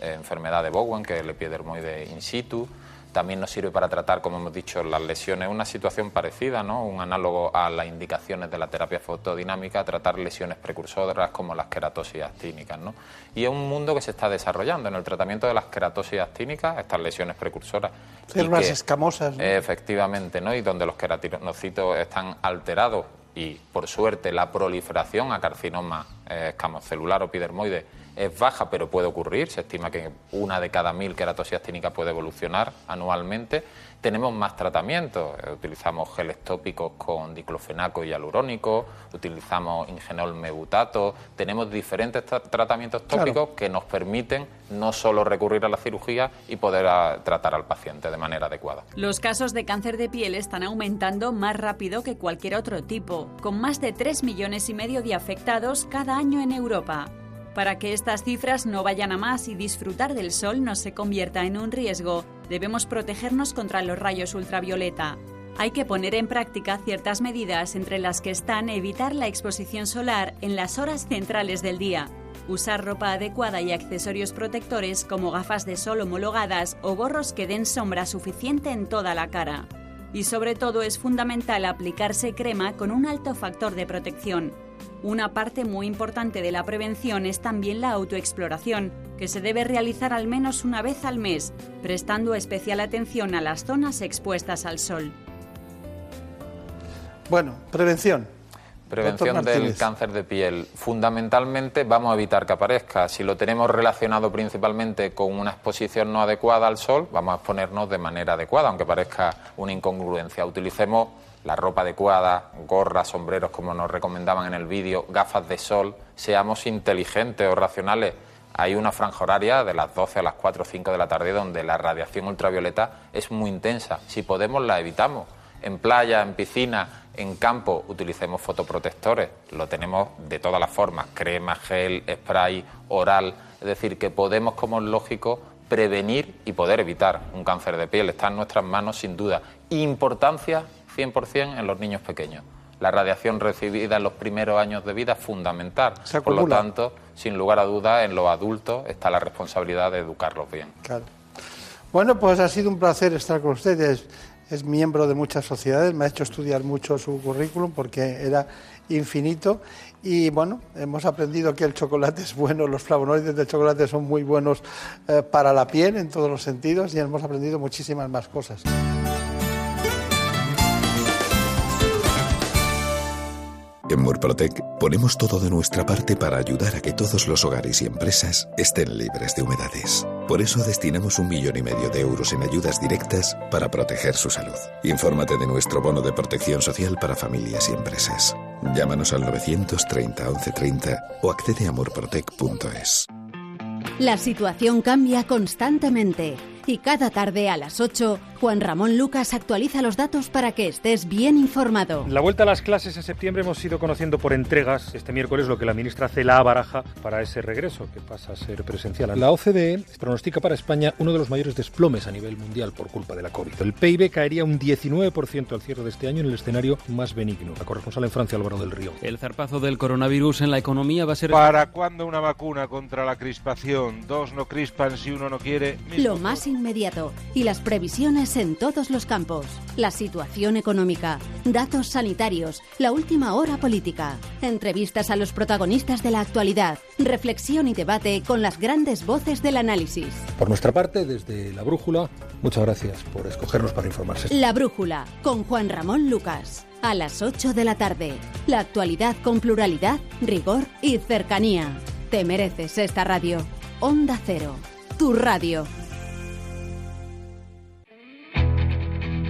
enfermedad de Bowen, que es el epidermoide in situ, también nos sirve para tratar, como hemos dicho, las lesiones, una situación parecida, ¿no? un análogo a las indicaciones de la terapia fotodinámica, tratar lesiones precursoras como las queratosis actínicas. ¿no? Y es un mundo que se está desarrollando en el tratamiento de las queratosis actínicas, estas lesiones precursoras. Células que- escamosas. ¿no? Efectivamente, ¿no? Y donde los queratinocitos están alterados y, por suerte, la proliferación a carcinoma eh, escamocelular o epidermoide es baja, pero puede ocurrir. Se estima que una de cada mil queratosis actínica puede evolucionar anualmente. Tenemos más tratamientos. Eh, Utilizamos geles tópicos con diclofenaco y hialurónico, utilizamos ingenol mebutato. Tenemos diferentes tra- tratamientos Claro. tópicos que nos permiten no solo recurrir a la cirugía y poder ah, tratar al paciente de manera adecuada. Los casos de cáncer de piel están aumentando más rápido que cualquier otro tipo, con más de 3 millones y medio de afectados cada año en Europa. Para que estas cifras no vayan a más y disfrutar del sol no se convierta en un riesgo, debemos protegernos contra los rayos ultravioleta. Hay que poner en práctica ciertas medidas entre las que están evitar la exposición solar en las horas centrales del día, usar ropa adecuada y accesorios protectores como gafas de sol homologadas o gorros que den sombra suficiente en toda la cara. Y sobre todo es fundamental aplicarse crema con un alto factor de protección. Una parte muy importante de la prevención es también la autoexploración, que se debe realizar al menos una vez al mes, prestando especial atención a las zonas expuestas al sol. Bueno, prevención. Prevención del cáncer de piel. Fundamentalmente vamos a evitar que aparezca. Si lo tenemos relacionado principalmente con una exposición no adecuada al sol, vamos a exponernos de manera adecuada, aunque parezca una incongruencia. Utilicemos la ropa adecuada, gorras, sombreros, como nos recomendaban en el vídeo, gafas de sol. Seamos inteligentes o racionales. Hay una franja horaria de las 12 a las 4 o 5 de la tarde donde la radiación ultravioleta es muy intensa. Si podemos, la evitamos. En playa, en piscina, en campo, utilicemos fotoprotectores. Lo tenemos de todas las formas, crema, gel, spray, oral. Es decir, que podemos, como es lógico, prevenir y poder evitar un cáncer de piel. Está en nuestras manos, sin duda. Importancia 100% en los niños pequeños. La radiación recibida en los primeros años de vida es fundamental. Se Por lo tanto, sin lugar a dudas, en los adultos está la responsabilidad de educarlos bien. Claro. Bueno, pues ha sido un placer estar con ustedes. Es miembro de muchas sociedades, me ha hecho estudiar mucho su currículum porque era infinito y bueno, hemos aprendido que el chocolate es bueno, los flavonoides del chocolate son muy buenos eh, para la piel en todos los sentidos y hemos aprendido muchísimas más cosas. En Murprotec ponemos todo de nuestra parte para ayudar a que todos los hogares y empresas estén libres de humedades. Por eso destinamos un millón y medio de euros en ayudas directas para proteger su salud. Infórmate de nuestro bono de protección social para familias y empresas. Llámanos al 930 1130 o accede a murprotec.es. La situación cambia constantemente y cada tarde a las 8, Juan Ramón Lucas actualiza los datos para que estés bien informado. La vuelta a las clases en septiembre hemos ido conociendo por entregas este miércoles lo que la ministra Cela baraja para ese regreso, que pasa a ser presencial. La OCDE pronostica para España uno de los mayores desplomes a nivel mundial por culpa de la COVID. El PIB caería un 19% al cierre de este año en el escenario más benigno. La corresponsal en Francia, Álvaro del Río. El zarpazo del coronavirus en la economía va a ser... ¿Para cuándo una vacuna contra la crispación? Dos no crispan si uno no quiere. Lo más inmediato y las previsiones en todos los campos. La situación económica, datos sanitarios, la última hora política, entrevistas a los protagonistas de la actualidad, reflexión y debate con las grandes voces del análisis. Por nuestra parte, desde La Brújula, muchas gracias por escogernos para informarse. La Brújula con Juan Ramón Lucas. A las 8 de la tarde. La actualidad con pluralidad, rigor y cercanía. Te mereces esta radio. Onda Cero. Tu radio.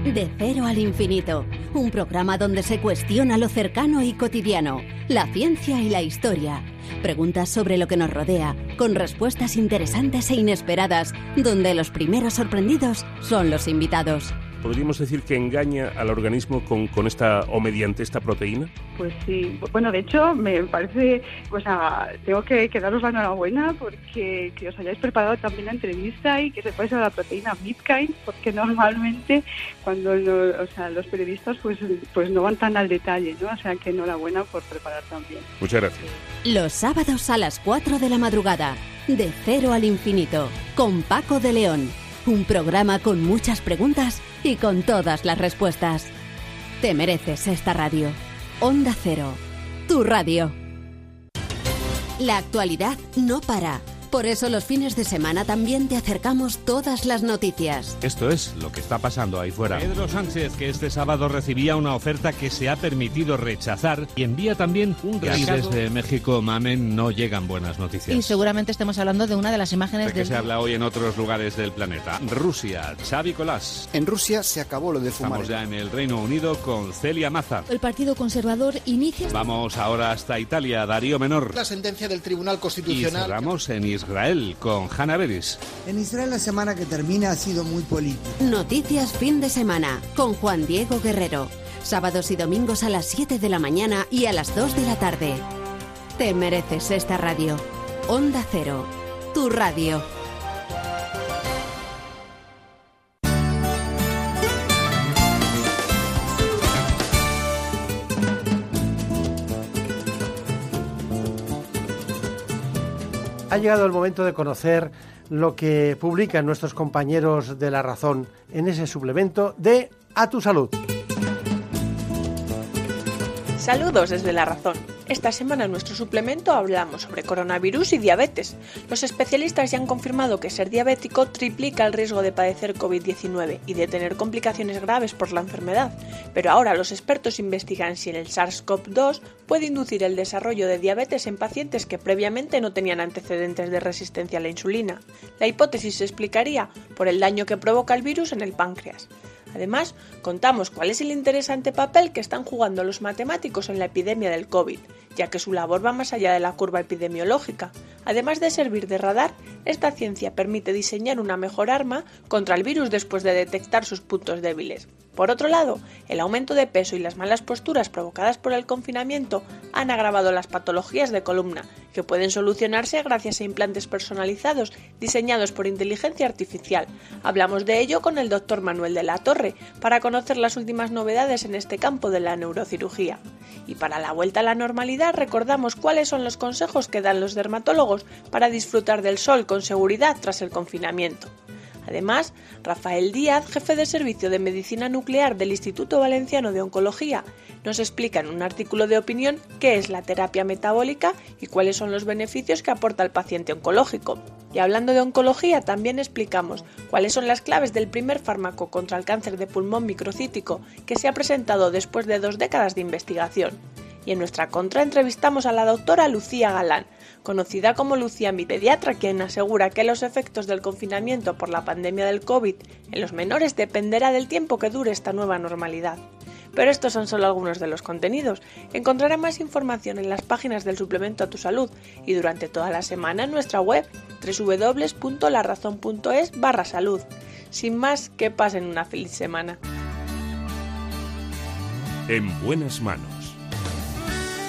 De cero al infinito. Un programa donde se cuestiona lo cercano y cotidiano, la ciencia y la historia. Preguntas sobre lo que nos rodea, con respuestas interesantes e inesperadas, donde los primeros sorprendidos son los invitados. ¿Podríamos decir que engaña al organismo con, con esta o mediante esta proteína? Pues sí, bueno, de hecho me parece, o sea, tengo que, que daros la enhorabuena porque que os hayáis preparado también la entrevista y que sepáis sobre la proteína Bitcoin, porque normalmente cuando lo- o sea, los periodistas pues, pues no van tan al detalle, ¿no? O sea, que enhorabuena por preparar también. Muchas gracias. Los sábados a las 4 de la madrugada, de cero al infinito, con Paco de León. Un programa con muchas preguntas y con todas las respuestas. Te mereces esta radio. Onda Cero, tu radio. La actualidad no para. Por eso los fines de semana también te acercamos todas las noticias. Esto es lo que está pasando ahí fuera. Pedro Sánchez, que este sábado recibía una oferta que se ha permitido rechazar y envía también un Y recado. desde México, Mamen, no llegan buenas noticias. Y seguramente estemos hablando de una de las imágenes ¿De qué del se habla hoy en otros lugares del planeta? Rusia, Xavi Colás. En Rusia se acabó lo de fumar. Estamos ya en el Reino Unido con Celia Maza. El Partido Conservador inicia... Vamos ahora hasta Italia, Darío Menor. La sentencia del Tribunal Y Constitucional. cerramos en Israel con Hanna Beris. En Israel la semana que termina ha sido muy política. Noticias fin de semana con Juan Diego Guerrero. Sábados y domingos a las 7 de la mañana y a las 2 de la tarde. Te mereces esta radio. Onda Cero, tu radio. Ha llegado el momento de conocer lo que publican nuestros compañeros de La Razón en ese suplemento de A tu Salud. Saludos desde La Razón. Esta semana en nuestro suplemento hablamos sobre coronavirus y diabetes. Los especialistas ya han confirmado que ser diabético triplica el riesgo de padecer COVID-19 y de tener complicaciones graves por la enfermedad. Pero ahora los expertos investigan si el SARS-CoV-2 puede inducir el desarrollo de diabetes en pacientes que previamente no tenían antecedentes de resistencia a la insulina. La hipótesis se explicaría por el daño que provoca el virus en el páncreas. Además, contamos cuál es el interesante papel que están jugando los matemáticos en la epidemia del COVID, ya que su labor va más allá de la curva epidemiológica. Además de servir de radar, esta ciencia permite diseñar una mejor arma contra el virus después de detectar sus puntos débiles. Por otro lado, el aumento de peso y las malas posturas provocadas por el confinamiento han agravado las patologías de columna, que pueden solucionarse gracias a implantes personalizados diseñados por inteligencia artificial. Hablamos de ello con el doctor Manuel de la Torre para conocer las últimas novedades en este campo de la neurocirugía. Y para la vuelta a la normalidad recordamos cuáles son los consejos que dan los dermatólogos para disfrutar del sol con seguridad tras el confinamiento. Además, Rafael Díaz, jefe de servicio de medicina nuclear del Instituto Valenciano de Oncología, nos explica en un artículo de opinión qué es la terapia metabólica y cuáles son los beneficios que aporta al paciente oncológico. Y hablando de oncología, también explicamos cuáles son las claves del primer fármaco contra el cáncer de pulmón microcítico que se ha presentado después de dos décadas de investigación. En nuestra contra entrevistamos a la doctora Lucía Galán, conocida como Lucía mi pediatra, quien asegura que los efectos del confinamiento por la pandemia del COVID en los menores dependerá del tiempo que dure esta nueva normalidad. Pero estos son solo algunos de los contenidos. Encontrará más información en las páginas del suplemento a tu salud y durante toda la semana en nuestra web www.larazón.es barra salud. Sin más, que pasen una feliz semana. En buenas manos.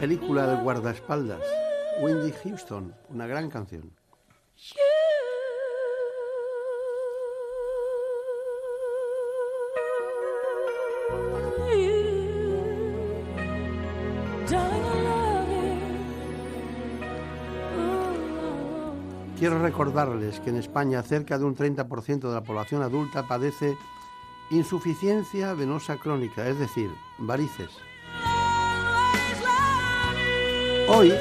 Película del guardaespaldas, Wendy Houston, una gran canción. Quiero recordarles que en España cerca de un 30% de la población adulta padece insuficiencia venosa crónica, es decir, varices. Hoy,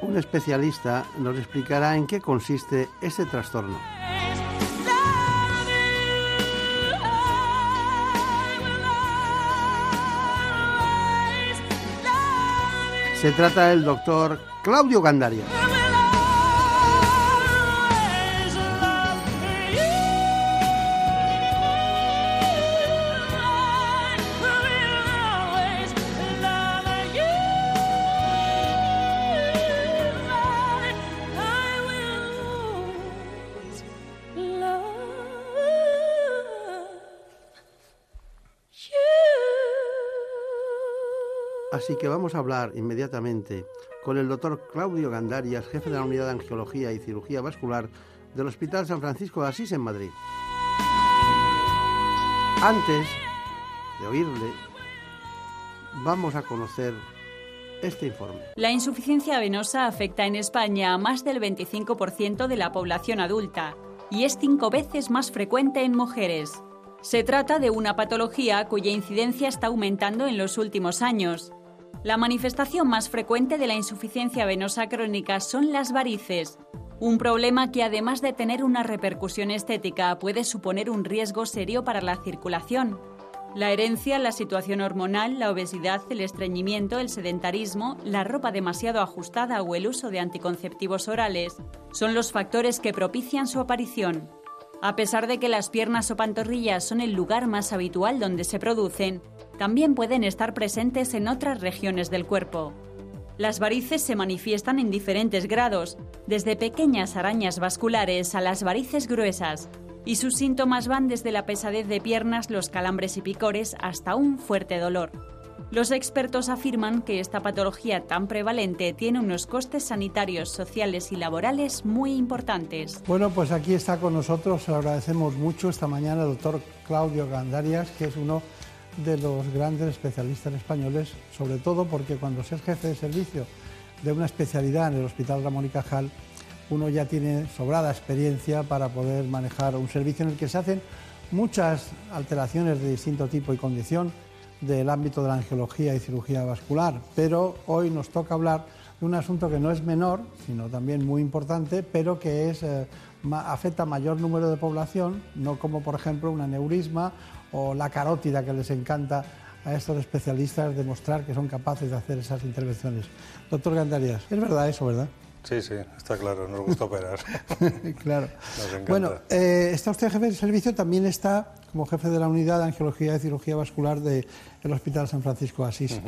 un especialista nos explicará en qué consiste este trastorno. Se trata del doctor Claudio Gandaria. Así que vamos a hablar inmediatamente con el doctor Claudio Gandarias, jefe de la Unidad de Angiología y Cirugía Vascular del Hospital San Francisco de Asís en Madrid. Antes de oírle, vamos a conocer este informe. La insuficiencia venosa afecta en España a más del 25% de la población adulta y es cinco veces más frecuente en mujeres. Se trata de una patología cuya incidencia está aumentando en los últimos años. La manifestación más frecuente de la insuficiencia venosa crónica son las varices, un problema que además de tener una repercusión estética puede suponer un riesgo serio para la circulación. La herencia, la situación hormonal, la obesidad, el estreñimiento, el sedentarismo, la ropa demasiado ajustada o el uso de anticonceptivos orales son los factores que propician su aparición. A pesar de que las piernas o pantorrillas son el lugar más habitual donde se producen, también pueden estar presentes en otras regiones del cuerpo. Las varices se manifiestan en diferentes grados, desde pequeñas arañas vasculares a las varices gruesas, y sus síntomas van desde la pesadez de piernas, los calambres y picores hasta un fuerte dolor. Los expertos afirman que esta patología tan prevalente tiene unos costes sanitarios, sociales y laborales muy importantes. Bueno, pues aquí está con nosotros, le agradecemos mucho esta mañana el doctor Claudio Gandarias, que es uno de los grandes especialistas españoles, sobre todo porque cuando se es jefe de servicio de una especialidad en el Hospital Ramón y Cajal, uno ya tiene sobrada experiencia para poder manejar un servicio en el que se hacen muchas alteraciones de distinto tipo y condición del ámbito de la angiología y cirugía vascular. Pero hoy nos toca hablar de un asunto que no es menor, sino también muy importante, pero que es, eh, afecta a mayor número de población, no como por ejemplo un aneurisma o la carótida que les encanta a estos especialistas demostrar que son capaces de hacer esas intervenciones. Doctor Gandarias, es verdad eso, ¿verdad? Sí, sí, está claro, nos gusta operar. claro. Bueno, eh, está usted jefe de servicio, también está como jefe de la unidad de angiología y cirugía vascular del Hospital San Francisco de Asís,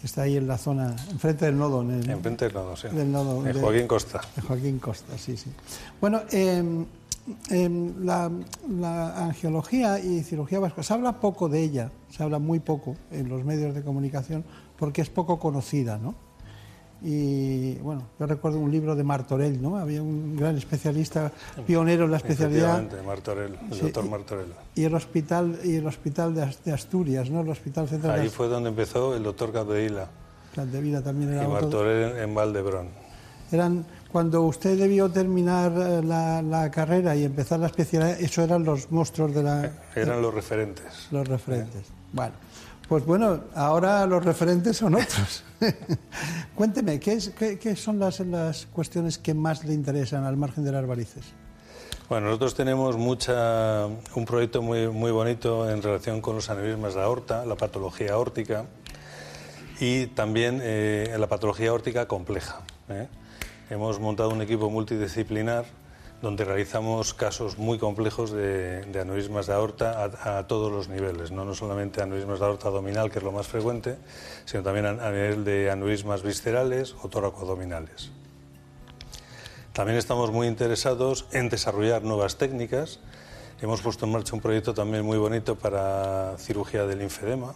que está ahí en la zona, enfrente del nodo. En enfrente del nodo, sí. Del nodo, en Joaquín Costa. En Joaquín Costa, sí, sí. Bueno, eh, la, la, angiología y cirugía vascular, se habla poco de ella, se habla muy poco en los medios de comunicación porque es poco conocida, ¿no? Y bueno, yo recuerdo un libro de Martorell, ¿no? Había un gran especialista, pionero en la especialidad. Martorell, el doctor Martorell. Y el hospital, y el hospital de Asturias, ¿no? El hospital central. Ahí fue donde empezó el doctor Capdevila. Capdevila también era. Y Martorell en Valdebrón. Eran, cuando usted debió terminar eh, la, la, carrera y empezar la especialidad, eso eran los monstruos de la. Eran los referentes. Los referentes. Bueno. Pues bueno, ahora los referentes son otros. Cuénteme, ¿qué, es, qué, son las, las, cuestiones que más le interesan al margen de las varices? Bueno, nosotros tenemos mucha, un proyecto muy, muy bonito en relación con los aneurismas de aorta, la patología aórtica y también eh, la patología aórtica compleja. ¿eh? Hemos montado un equipo multidisciplinar donde realizamos casos muy complejos de, aneurismas de aorta a, todos los niveles, ¿no? no solamente aneurismas de aorta abdominal, que es lo más frecuente, sino también a, nivel de aneurismas viscerales o toracoabdominales. También estamos muy interesados en desarrollar nuevas técnicas. Hemos puesto en marcha un proyecto también muy bonito para cirugía del linfedema,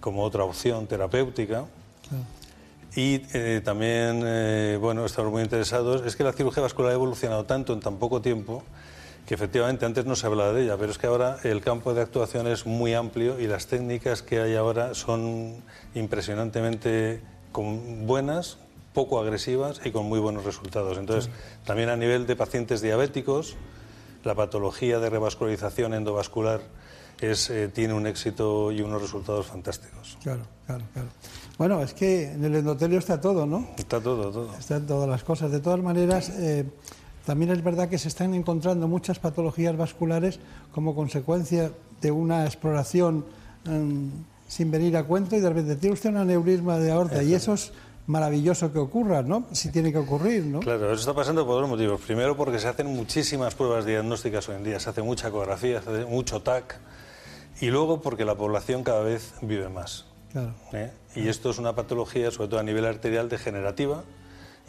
como otra opción terapéutica. Y eh, también, eh, bueno, estamos muy interesados. Es que la cirugía vascular ha evolucionado tanto en tan poco tiempo que efectivamente antes no se hablaba de ella, pero es que ahora el campo de actuación es muy amplio y las técnicas que hay ahora son impresionantemente buenas, poco agresivas y con muy buenos resultados. Entonces, también a nivel de pacientes diabéticos, la patología de revascularización endovascular es, eh, tiene un éxito y unos resultados fantásticos. Claro, claro, claro. Bueno, es que en el endotelio está todo, ¿no? Está todo, todo. Están todas las cosas. De todas maneras, eh, también es verdad que se están encontrando muchas patologías vasculares como consecuencia de una exploración em, sin venir a cuento y de repente tiene usted un aneurisma de aorta y eso es maravilloso que ocurra, ¿no? Si tiene que ocurrir, ¿no? Claro, eso está pasando por dos motivos. Primero, porque se hacen muchísimas pruebas diagnósticas hoy en día, se hace mucha ecografía, se hace mucho TAC, y luego porque la población cada vez vive más. ¿Eh? Y esto es una patología, sobre todo a nivel arterial, degenerativa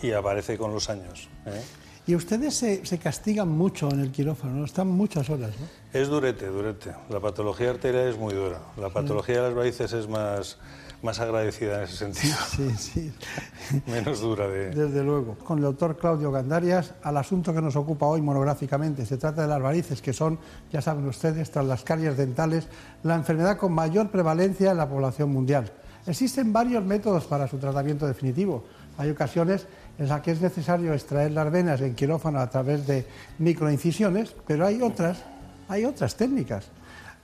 y aparece con los años. ¿eh? Y ustedes se, se castigan mucho en el quirófano, ¿no? están muchas horas. ¿no? Es durete, durete. La patología arterial es muy dura. La patología de las varices es más, más agradecida en ese sentido. Sí, sí. Menos dura de... Desde luego. Con el doctor Claudio Gandarias, al asunto que nos ocupa hoy monográficamente. Se trata de las varices, que son, ya saben ustedes, tras las caries dentales, la enfermedad con mayor prevalencia en la población mundial. Existen varios métodos para su tratamiento definitivo. Hay ocasiones en las que es necesario extraer las venas en quirófano a través de microincisiones, pero hay otras, hay otras técnicas.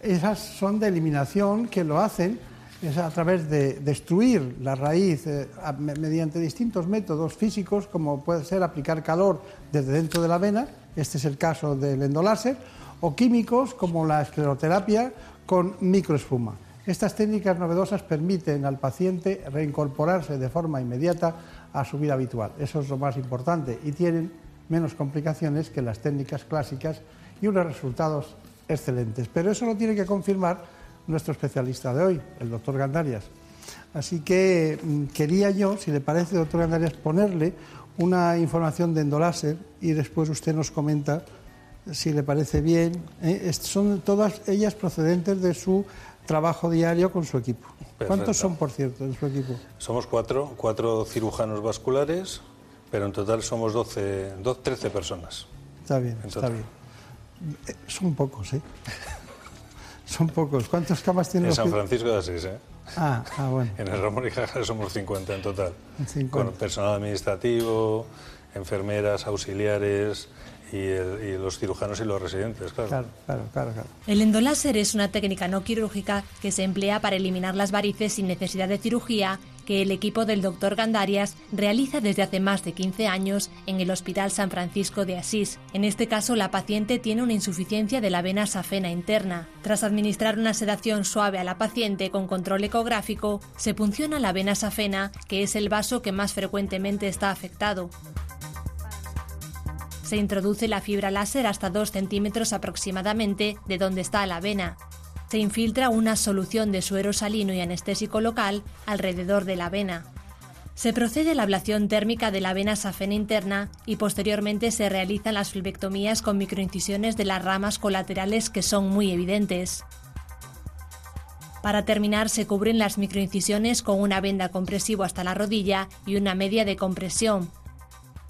Esas son de eliminación que lo hacen es a través de destruir la raíz eh, mediante distintos métodos físicos, como puede ser aplicar calor desde dentro de la vena, este es el caso del endoláser, o químicos como la escleroterapia con microespuma. Estas técnicas novedosas permiten al paciente reincorporarse de forma inmediata a su vida habitual. Eso es lo más importante y tienen menos complicaciones que las técnicas clásicas y unos resultados excelentes. Pero eso lo tiene que confirmar nuestro especialista de hoy, el doctor Gandarias. Así que mm, quería yo, si le parece, doctor Gandarias, ponerle una información de endoláser y después usted nos comenta si le parece bien. ¿eh? Son todas ellas procedentes de su trabajo diario con su equipo. ¿Cuántos son, por cierto, en su equipo? Somos cuatro, cuatro cirujanos vasculares, pero en total somos 12, do- 13 personas. Está bien, En está bien. Eh, Son pocos, ¿eh? Son pocos. ¿Cuántas camas tiene En el San hospital? Francisco de Asís, ¿eh? Ah, ah, bueno. En el Ramón y Cajal somos 50 en total. 50. Con personal administrativo, enfermeras, auxiliares y, el- y los cirujanos y los residentes, claro. Claro, claro, claro, claro. El endoláser es una técnica no quirúrgica que se emplea para eliminar las varices sin necesidad de cirugía que el equipo del Dr. Gandarias realiza desde hace más de 15 años en el Hospital San Francisco de Asís. En este caso, la paciente tiene una insuficiencia de la vena safena interna. Tras administrar una sedación suave a la paciente con control ecográfico, se punciona la vena safena, que es el vaso que más frecuentemente está afectado. Se introduce la fibra láser hasta 2 centímetros aproximadamente de donde está la vena. Se infiltra una solución de suero salino y anestésico local alrededor de la vena. Se procede a la ablación térmica de la vena safena interna y posteriormente se realizan las flebectomías con microincisiones de las ramas colaterales que son muy evidentes. Para terminar, se cubren las microincisiones con una venda compresivo hasta la rodilla y una media de compresión.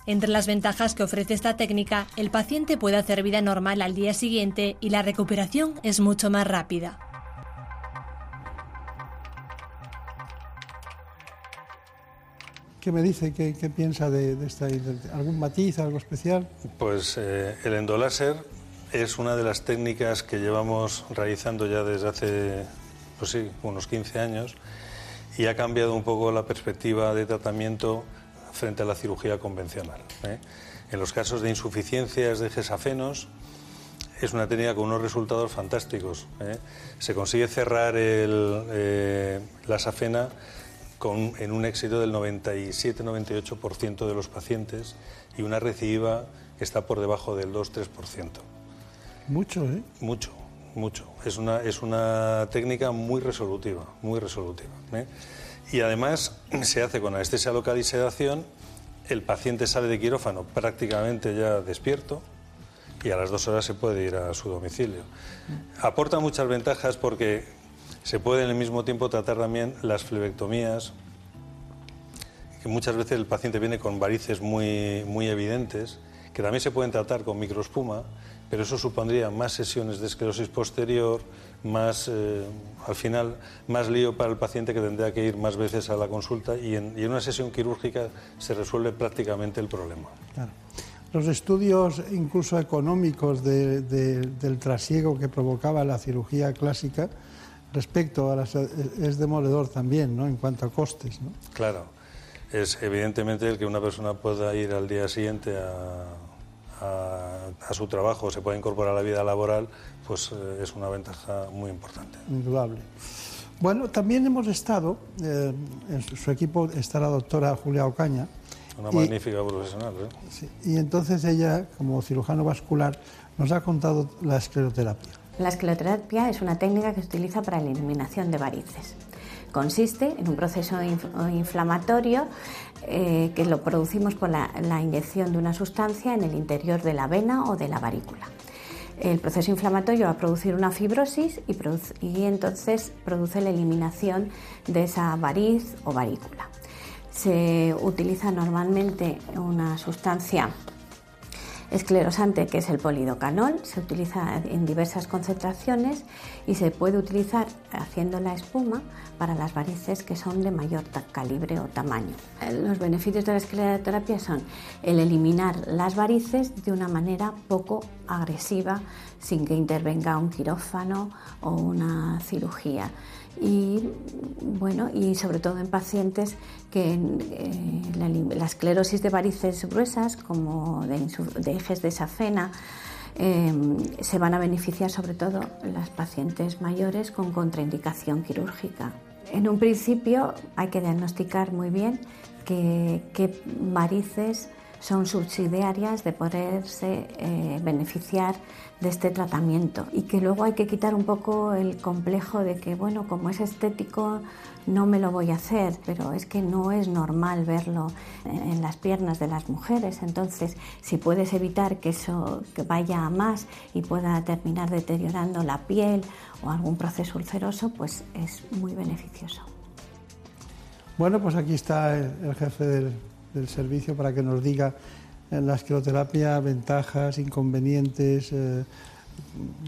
Entre las ventajas que ofrece esta técnica, el paciente puede hacer vida normal al día siguiente y la recuperación es mucho más rápida. ¿Qué me dice? ¿Qué, qué piensa de, de esta? ¿Algún matiz, algo especial? Pues eh, el endoláser es una de las técnicas que llevamos realizando ya desde hace, pues sí, unos 15 años y ha cambiado un poco la perspectiva de tratamiento frente a la cirugía convencional. ¿eh? En los casos de insuficiencias de gesafenos es una técnica con unos resultados fantásticos. ¿eh? Se consigue cerrar el, eh, la safena con, en un éxito del 97-98% de los pacientes y una recidiva que está por debajo del 2-3%. Mucho, ¿eh? Mucho, mucho. Es una, es una técnica muy resolutiva, muy resolutiva. ¿eh? Y además se hace con anestesia local y el paciente sale de quirófano prácticamente ya despierto y a las dos horas se puede ir a su domicilio. Aporta muchas ventajas porque se puede en el mismo tiempo tratar también las flebectomías, que muchas veces el paciente viene con varices muy, muy evidentes, que también se pueden tratar con microespuma, pero eso supondría más sesiones de esclerosis posterior, más, eh, al final, más lío para el paciente que tendría que ir más veces a la consulta y en, y en una sesión quirúrgica se resuelve prácticamente el problema. Claro. Los estudios, incluso económicos, de- de- del trasiego que provocaba la cirugía clásica respecto a las. es demoledor también, ¿no? En cuanto a costes, ¿no? Claro, es evidentemente el que una persona pueda ir al día siguiente a, a- a su trabajo, se pueda incorporar a la vida laboral, pues eh, es una ventaja muy importante. Indudable. Bueno, también hemos estado, eh, en su, su equipo está la doctora Julia Ocaña. Una y- magnífica profesional. ¿eh? Sí, y entonces ella, como cirujano vascular, nos ha contado la escleroterapia. La escleroterapia es una técnica que se utiliza para la eliminación de varices. Consiste en un proceso inflamatorio eh, que lo producimos por la, inyección de una sustancia en el interior de la vena o de la varícula. El proceso inflamatorio va a producir una fibrosis y, entonces produce la eliminación de esa variz o varícula. Se utiliza normalmente una sustancia esclerosante que es el polidocanol, se utiliza en diversas concentraciones y se puede utilizar haciendo la espuma para las varices que son de mayor calibre o tamaño. Los beneficios de la escleroterapia son el eliminar las varices de una manera poco agresiva sin que intervenga un quirófano o una cirugía y bueno y sobre todo en pacientes que eh, la, esclerosis de varices gruesas como de, ejes de safena eh, se van a beneficiar sobre todo las pacientes mayores con contraindicación quirúrgica. En un principio hay que diagnosticar muy bien qué varices son subsidiarias de poderse eh, beneficiar de este tratamiento y que luego hay que quitar un poco el complejo de que, bueno, como es estético, no me lo voy a hacer, pero es que no es normal verlo en las piernas de las mujeres. Entonces, si puedes evitar que eso vaya a más y pueda terminar deteriorando la piel o algún proceso ulceroso, pues es muy beneficioso. Bueno, pues aquí está el jefe del del servicio para que nos diga la escleroterapia ventajas, inconvenientes, eh,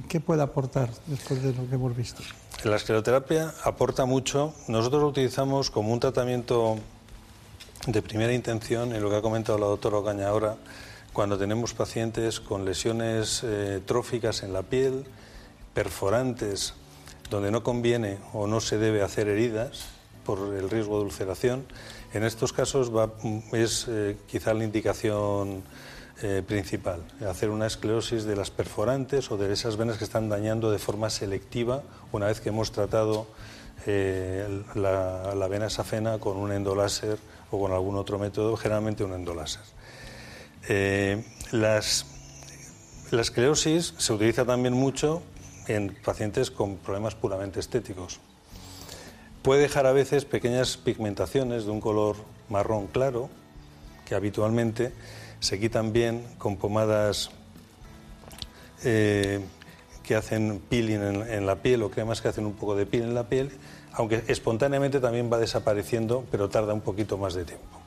qué puede aportar después de lo que hemos visto. La escleroterapia aporta mucho. Nosotros lo utilizamos como un tratamiento de primera intención, en lo que ha comentado la doctora Ocaña ahora, cuando tenemos pacientes con lesiones eh, tróficas en la piel, perforantes, donde no conviene o no se debe hacer heridas por el riesgo de ulceración en estos casos es eh, quizá la indicación eh, principal, hacer una esclerosis de las perforantes o de esas venas que están dañando de forma selectiva una vez que hemos tratado eh, la, vena safena con un endoláser o con algún otro método, generalmente un endoláser. La esclerosis se utiliza también mucho en pacientes con problemas puramente estéticos. Puede dejar a veces pequeñas pigmentaciones de un color marrón claro, que habitualmente se quitan bien con pomadas eh, que hacen peeling en, la piel o cremas que hacen un poco de piel en la piel, aunque espontáneamente también va desapareciendo, pero tarda un poquito más de tiempo.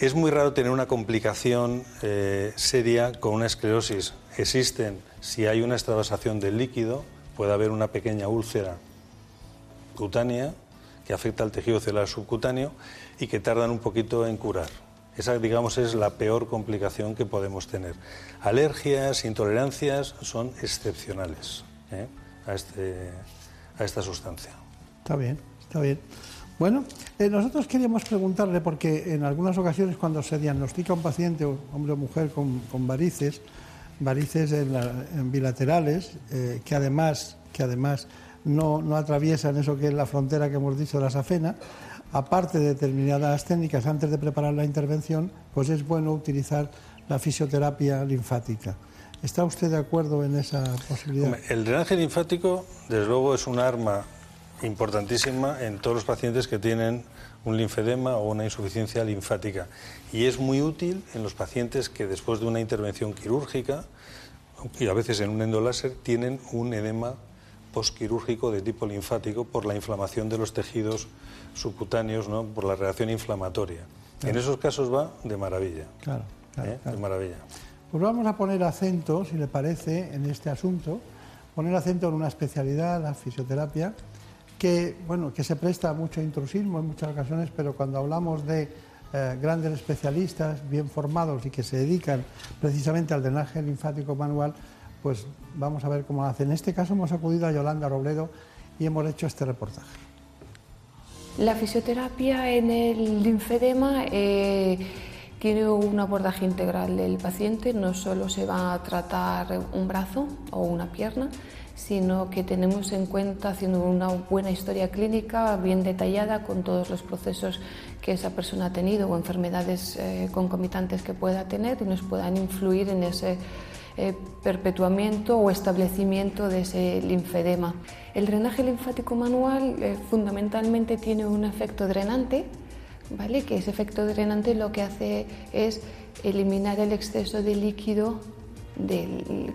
Es muy raro tener una complicación eh, seria con una esclerosis. Existen, si hay una extravasación del líquido, puede haber una pequeña úlcera cutánea que afecta al tejido celular subcutáneo y que tardan un poquito en curar. Esa, digamos, es la peor complicación que podemos tener. Alergias, intolerancias son excepcionales ¿eh? a, este, a esta sustancia. Está bien, está bien. Bueno, eh, nosotros queríamos preguntarle, porque en algunas ocasiones cuando se diagnostica un paciente, hombre o mujer, con, varices, varices en, bilaterales, eh, que además, que además no, no atraviesan eso que es la frontera que hemos dicho de la safena, aparte de determinadas técnicas antes de preparar la intervención, pues es bueno utilizar la fisioterapia linfática. ¿Está usted de acuerdo en esa posibilidad? El drenaje linfático, desde luego, es un arma importantísima en todos los pacientes que tienen un linfedema o una insuficiencia linfática. Y es muy útil en los pacientes que después de una intervención quirúrgica, y a veces en un endoláser, tienen un edema postquirúrgico de tipo linfático por la inflamación de los tejidos subcutáneos, ¿no? por la reacción inflamatoria. En esos casos va de maravilla. Claro, ¿eh? De maravilla. Pues vamos a poner acento, si le parece, en este asunto, poner acento en una especialidad, la fisioterapia, que, bueno, que se presta a mucho intrusismo en muchas ocasiones, pero cuando hablamos de eh, grandes especialistas bien formados y que se dedican precisamente al drenaje linfático manual, pues vamos a ver cómo hace. En este caso hemos acudido a Yolanda Robledo y hemos hecho este reportaje. La fisioterapia en el linfedema eh, tiene un abordaje integral del paciente, no solo se va a tratar un brazo o una pierna, sino que tenemos en cuenta haciendo una buena historia clínica bien detallada con todos los procesos que esa persona ha tenido o enfermedades eh, concomitantes que pueda tener y nos puedan influir en ese eh, perpetuamiento o establecimiento de ese linfedema. El drenaje linfático manual eh, fundamentalmente tiene un efecto drenante, ¿vale? que ese efecto drenante lo que hace es eliminar el exceso de líquido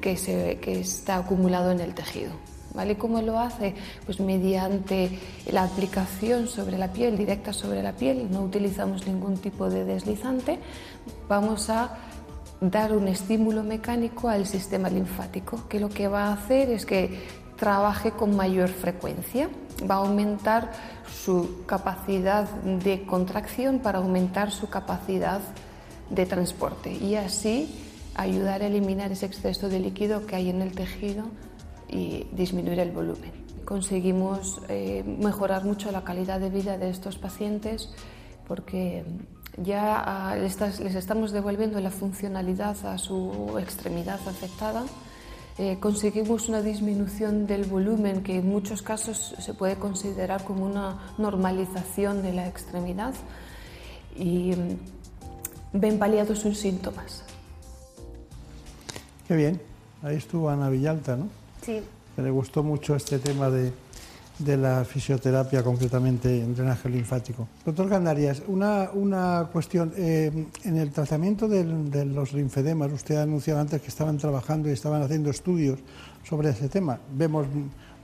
que, se, que está acumulado en el tejido. ¿Vale? ¿Cómo lo hace? Pues mediante la aplicación sobre la piel, directa sobre la piel, no utilizamos ningún tipo de deslizante, vamos a dar un estímulo mecánico al sistema linfático, que lo que va a hacer es que trabaje con mayor frecuencia, va a aumentar su capacidad de contracción para aumentar su capacidad de transporte y así ayudar a eliminar ese exceso de líquido que hay en el tejido y disminuir el volumen. Conseguimos eh, mejorar mucho la calidad de vida de estos pacientes porque ya les, estamos devolviendo la funcionalidad a su extremidad afectada. Eh, conseguimos una disminución del volumen que en muchos casos se puede considerar como una normalización de la extremidad y mm, ven paliados sus síntomas. Qué bien, ahí estuvo Ana Villalta, ¿no? Sí. le gustó mucho este tema de, la fisioterapia, concretamente en drenaje linfático. Doctor Gandarias, una, una cuestión. Eh, en el tratamiento de los linfedemas, usted ha anunciado antes que estaban trabajando y estaban haciendo estudios sobre ese tema. Vemos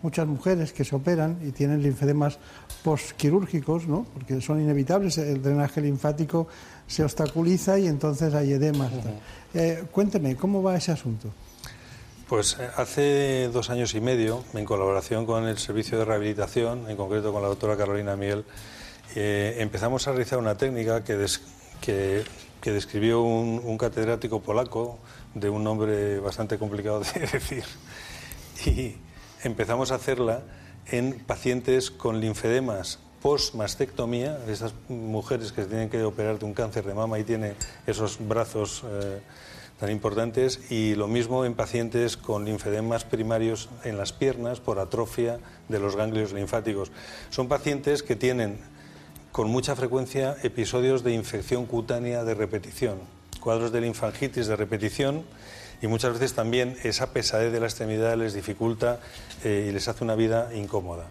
muchas mujeres que se operan y tienen linfedemas postquirúrgicos, ¿no? porque son inevitables, el drenaje linfático se obstaculiza y entonces hay edemas. Eh, cuénteme, ¿cómo va ese asunto? Pues eh, hace dos años y medio, en colaboración con el Servicio de Rehabilitación, en concreto con la doctora Carolina Miel, eh, empezamos a realizar una técnica que, que, describió un, catedrático polaco de un nombre bastante complicado de decir. Y empezamos a hacerla en pacientes con linfedemas post-mastectomía, esas mujeres que tienen que operar de un cáncer de mama y tienen esos brazos. Eh, tan importantes y lo mismo en pacientes con linfedemas primarios en las piernas por atrofia de los ganglios linfáticos. Son pacientes que tienen con mucha frecuencia episodios de infección cutánea de repetición, cuadros de linfangitis de repetición y muchas veces también esa pesadez de la extremidad les dificulta eh, y les hace una vida incómoda.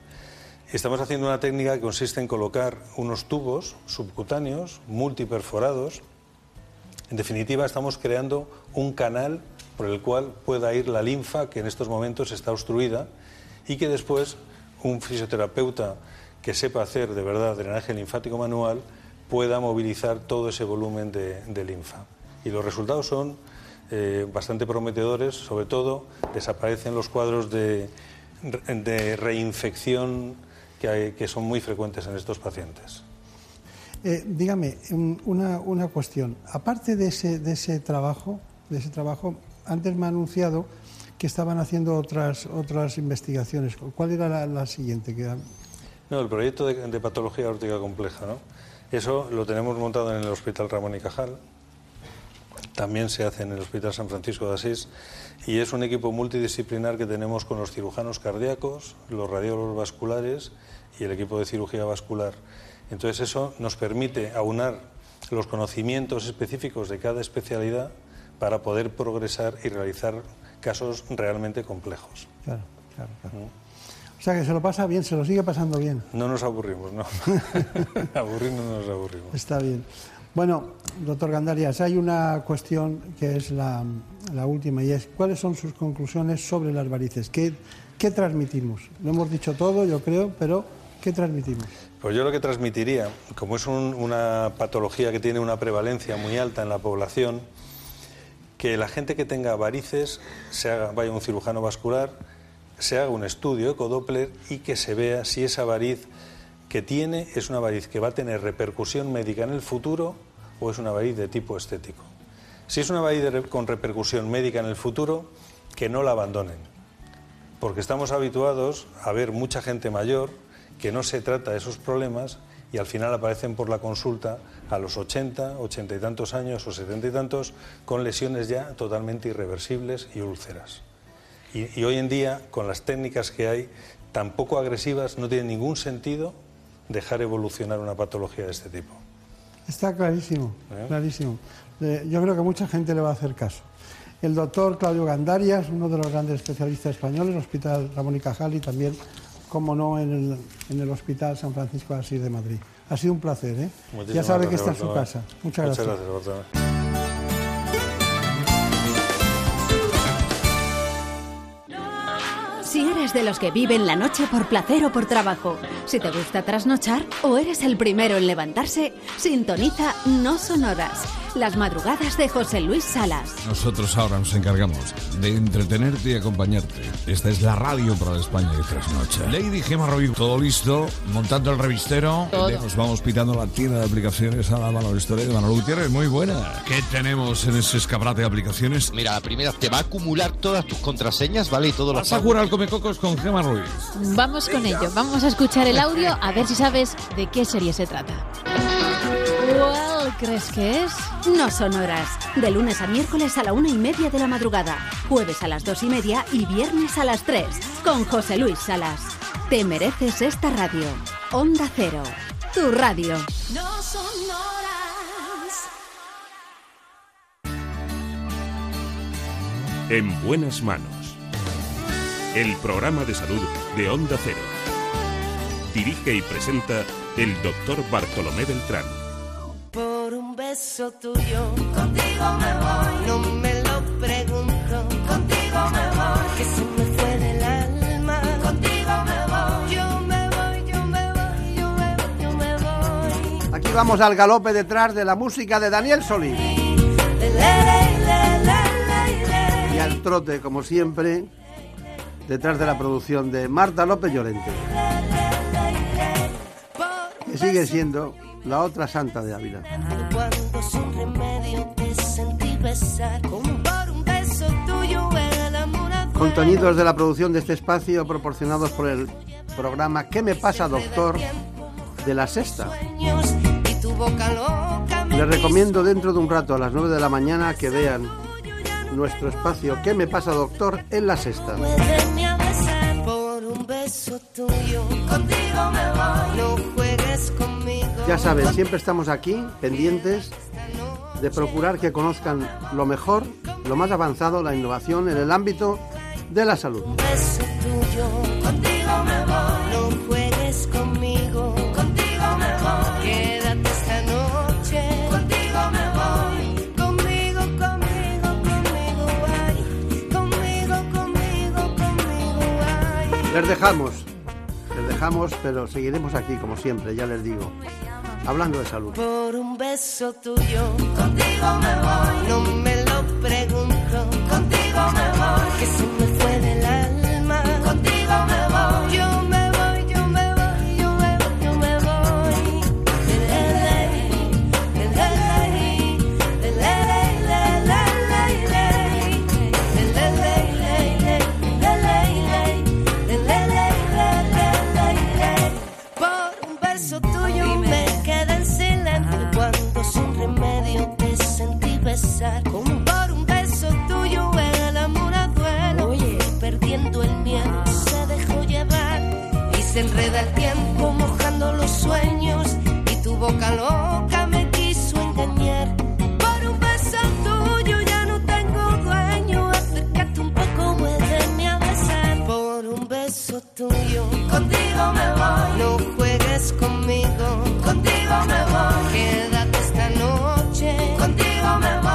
Estamos haciendo una técnica que consiste en colocar unos tubos subcutáneos multiperforados en definitiva, estamos creando un canal por el cual pueda ir la linfa que en estos momentos está obstruida y que después un fisioterapeuta que sepa hacer de verdad drenaje linfático manual pueda movilizar todo ese volumen de, linfa. Y los resultados son eh, bastante prometedores, sobre todo desaparecen los cuadros de, reinfección que son muy frecuentes en estos pacientes. Eh, dígame, una, una, cuestión. Aparte de ese, de ese trabajo, de ese trabajo, antes me ha anunciado que estaban haciendo otras, otras investigaciones. ¿Cuál era la, siguiente? Que No, el proyecto de, patología órtica compleja, ¿no? Eso lo tenemos montado en el Hospital Ramón y Cajal. También se hace en el Hospital San Francisco de Asís y es un equipo multidisciplinar que tenemos con los cirujanos cardíacos, los radiólogos vasculares y el equipo de cirugía vascular. Entonces eso nos permite aunar los conocimientos específicos de cada especialidad para poder progresar y realizar casos realmente complejos. Claro, claro, claro. O sea que se lo pasa bien, se lo sigue pasando bien. No nos aburrimos, no. Aburrir no nos aburrimos. Está bien. Bueno, doctor Gandarias, hay una cuestión que es la, última y es cuáles son sus conclusiones sobre las varices. ¿Qué, ¿Qué transmitimos? Lo hemos dicho todo, yo creo, pero ¿qué transmitimos? Pues yo lo que transmitiría, como es una patología que tiene una prevalencia muy alta en la población, que la gente que tenga varices se vaya a un cirujano vascular, se haga un estudio ecodoppler y que se vea si esa variz que tiene es una variz que va a tener repercusión médica en el futuro o es una variz de tipo estético. Si es una variz con repercusión médica en el futuro, que no la abandonen, porque estamos habituados a ver mucha gente mayor que no se trata de esos problemas y al final aparecen por la consulta a los 80, 80 y tantos años o 70 y tantos con lesiones ya totalmente irreversibles y úlceras. Y, hoy en día, con las técnicas que hay tan poco agresivas, no tiene ningún sentido dejar evolucionar una patología de este tipo. Está clarísimo, ¿Eh? clarísimo. Eh, yo creo que mucha gente le va a hacer caso. el doctor Claudio Gandarias, uno de los grandes especialistas españoles, Hospital Ramón y Cajal y también, como no, en el, en el Hospital San Francisco de Asís de Madrid. Ha sido un placer, ¿eh? ya sabe que está en su casa. Muchas gracias. Muchas gracias, Bartolomé. Eres de los que viven la noche por placer o por trabajo, si te gusta trasnochar o eres el primero en levantarse, sintoniza No Sonoras, las madrugadas de José Luis Salas. Nosotros ahora nos encargamos de entretenerte y acompañarte. Esta es la radio para la España de trasnocha. Lady Gemma Roy, todo listo, montando el revistero. Todo. Nos vamos pitando la tienda de aplicaciones a la Manolo Historia de Manolo Gutiérrez. Muy buena. ¿Qué tenemos en ese escaparate de aplicaciones? Mira, la primera te va a acumular todas tus contraseñas, ¿vale? Y todo lo Vas a jugar al Comecocos con Gemma Ruiz. Vamos con ello. Vamos a escuchar el audio a ver si sabes de qué serie se trata. ¿Cuál crees que es? No Sonoras, de lunes a miércoles a la una y media de la madrugada, jueves a las dos y media y viernes a las tres, con José Luis Salas. Te mereces esta radio. Onda Cero, tu radio. No sonoras. En buenas manos. El programa de salud de Onda Cero. Dirige y presenta el doctor Bartolomé Beltrán. Por un beso tuyo, contigo me voy. No me lo pregunto, contigo me voy. Que se me fue del alma, contigo me voy. Yo me voy, yo me voy, yo me voy, yo me voy. Aquí vamos al galope detrás de la música de Daniel Solís. Y al trote, como siempre, detrás de la producción de Marta López Llorente. Que sigue siendo la otra santa de Ávila. Contenidos de la producción de este espacio proporcionados por el programa ¿Qué me pasa, doctor? de la sexta. Les recomiendo dentro de un rato a las 9 de la mañana que vean nuestro espacio ¿Qué me pasa, doctor? en la sexta. Ya saben, siempre estamos aquí pendientes de procurar que conozcan lo mejor, lo más avanzado, la innovación en el ámbito de la salud. Les dejamos, les dejamos, pero seguiremos aquí como siempre, ya les digo, hablando de salud. Por un beso tuyo, contigo me voy. No me lo pregunto, contigo me voy. contigo me voy. No juegues conmigo, contigo me voy. Quédate esta noche, contigo me voy.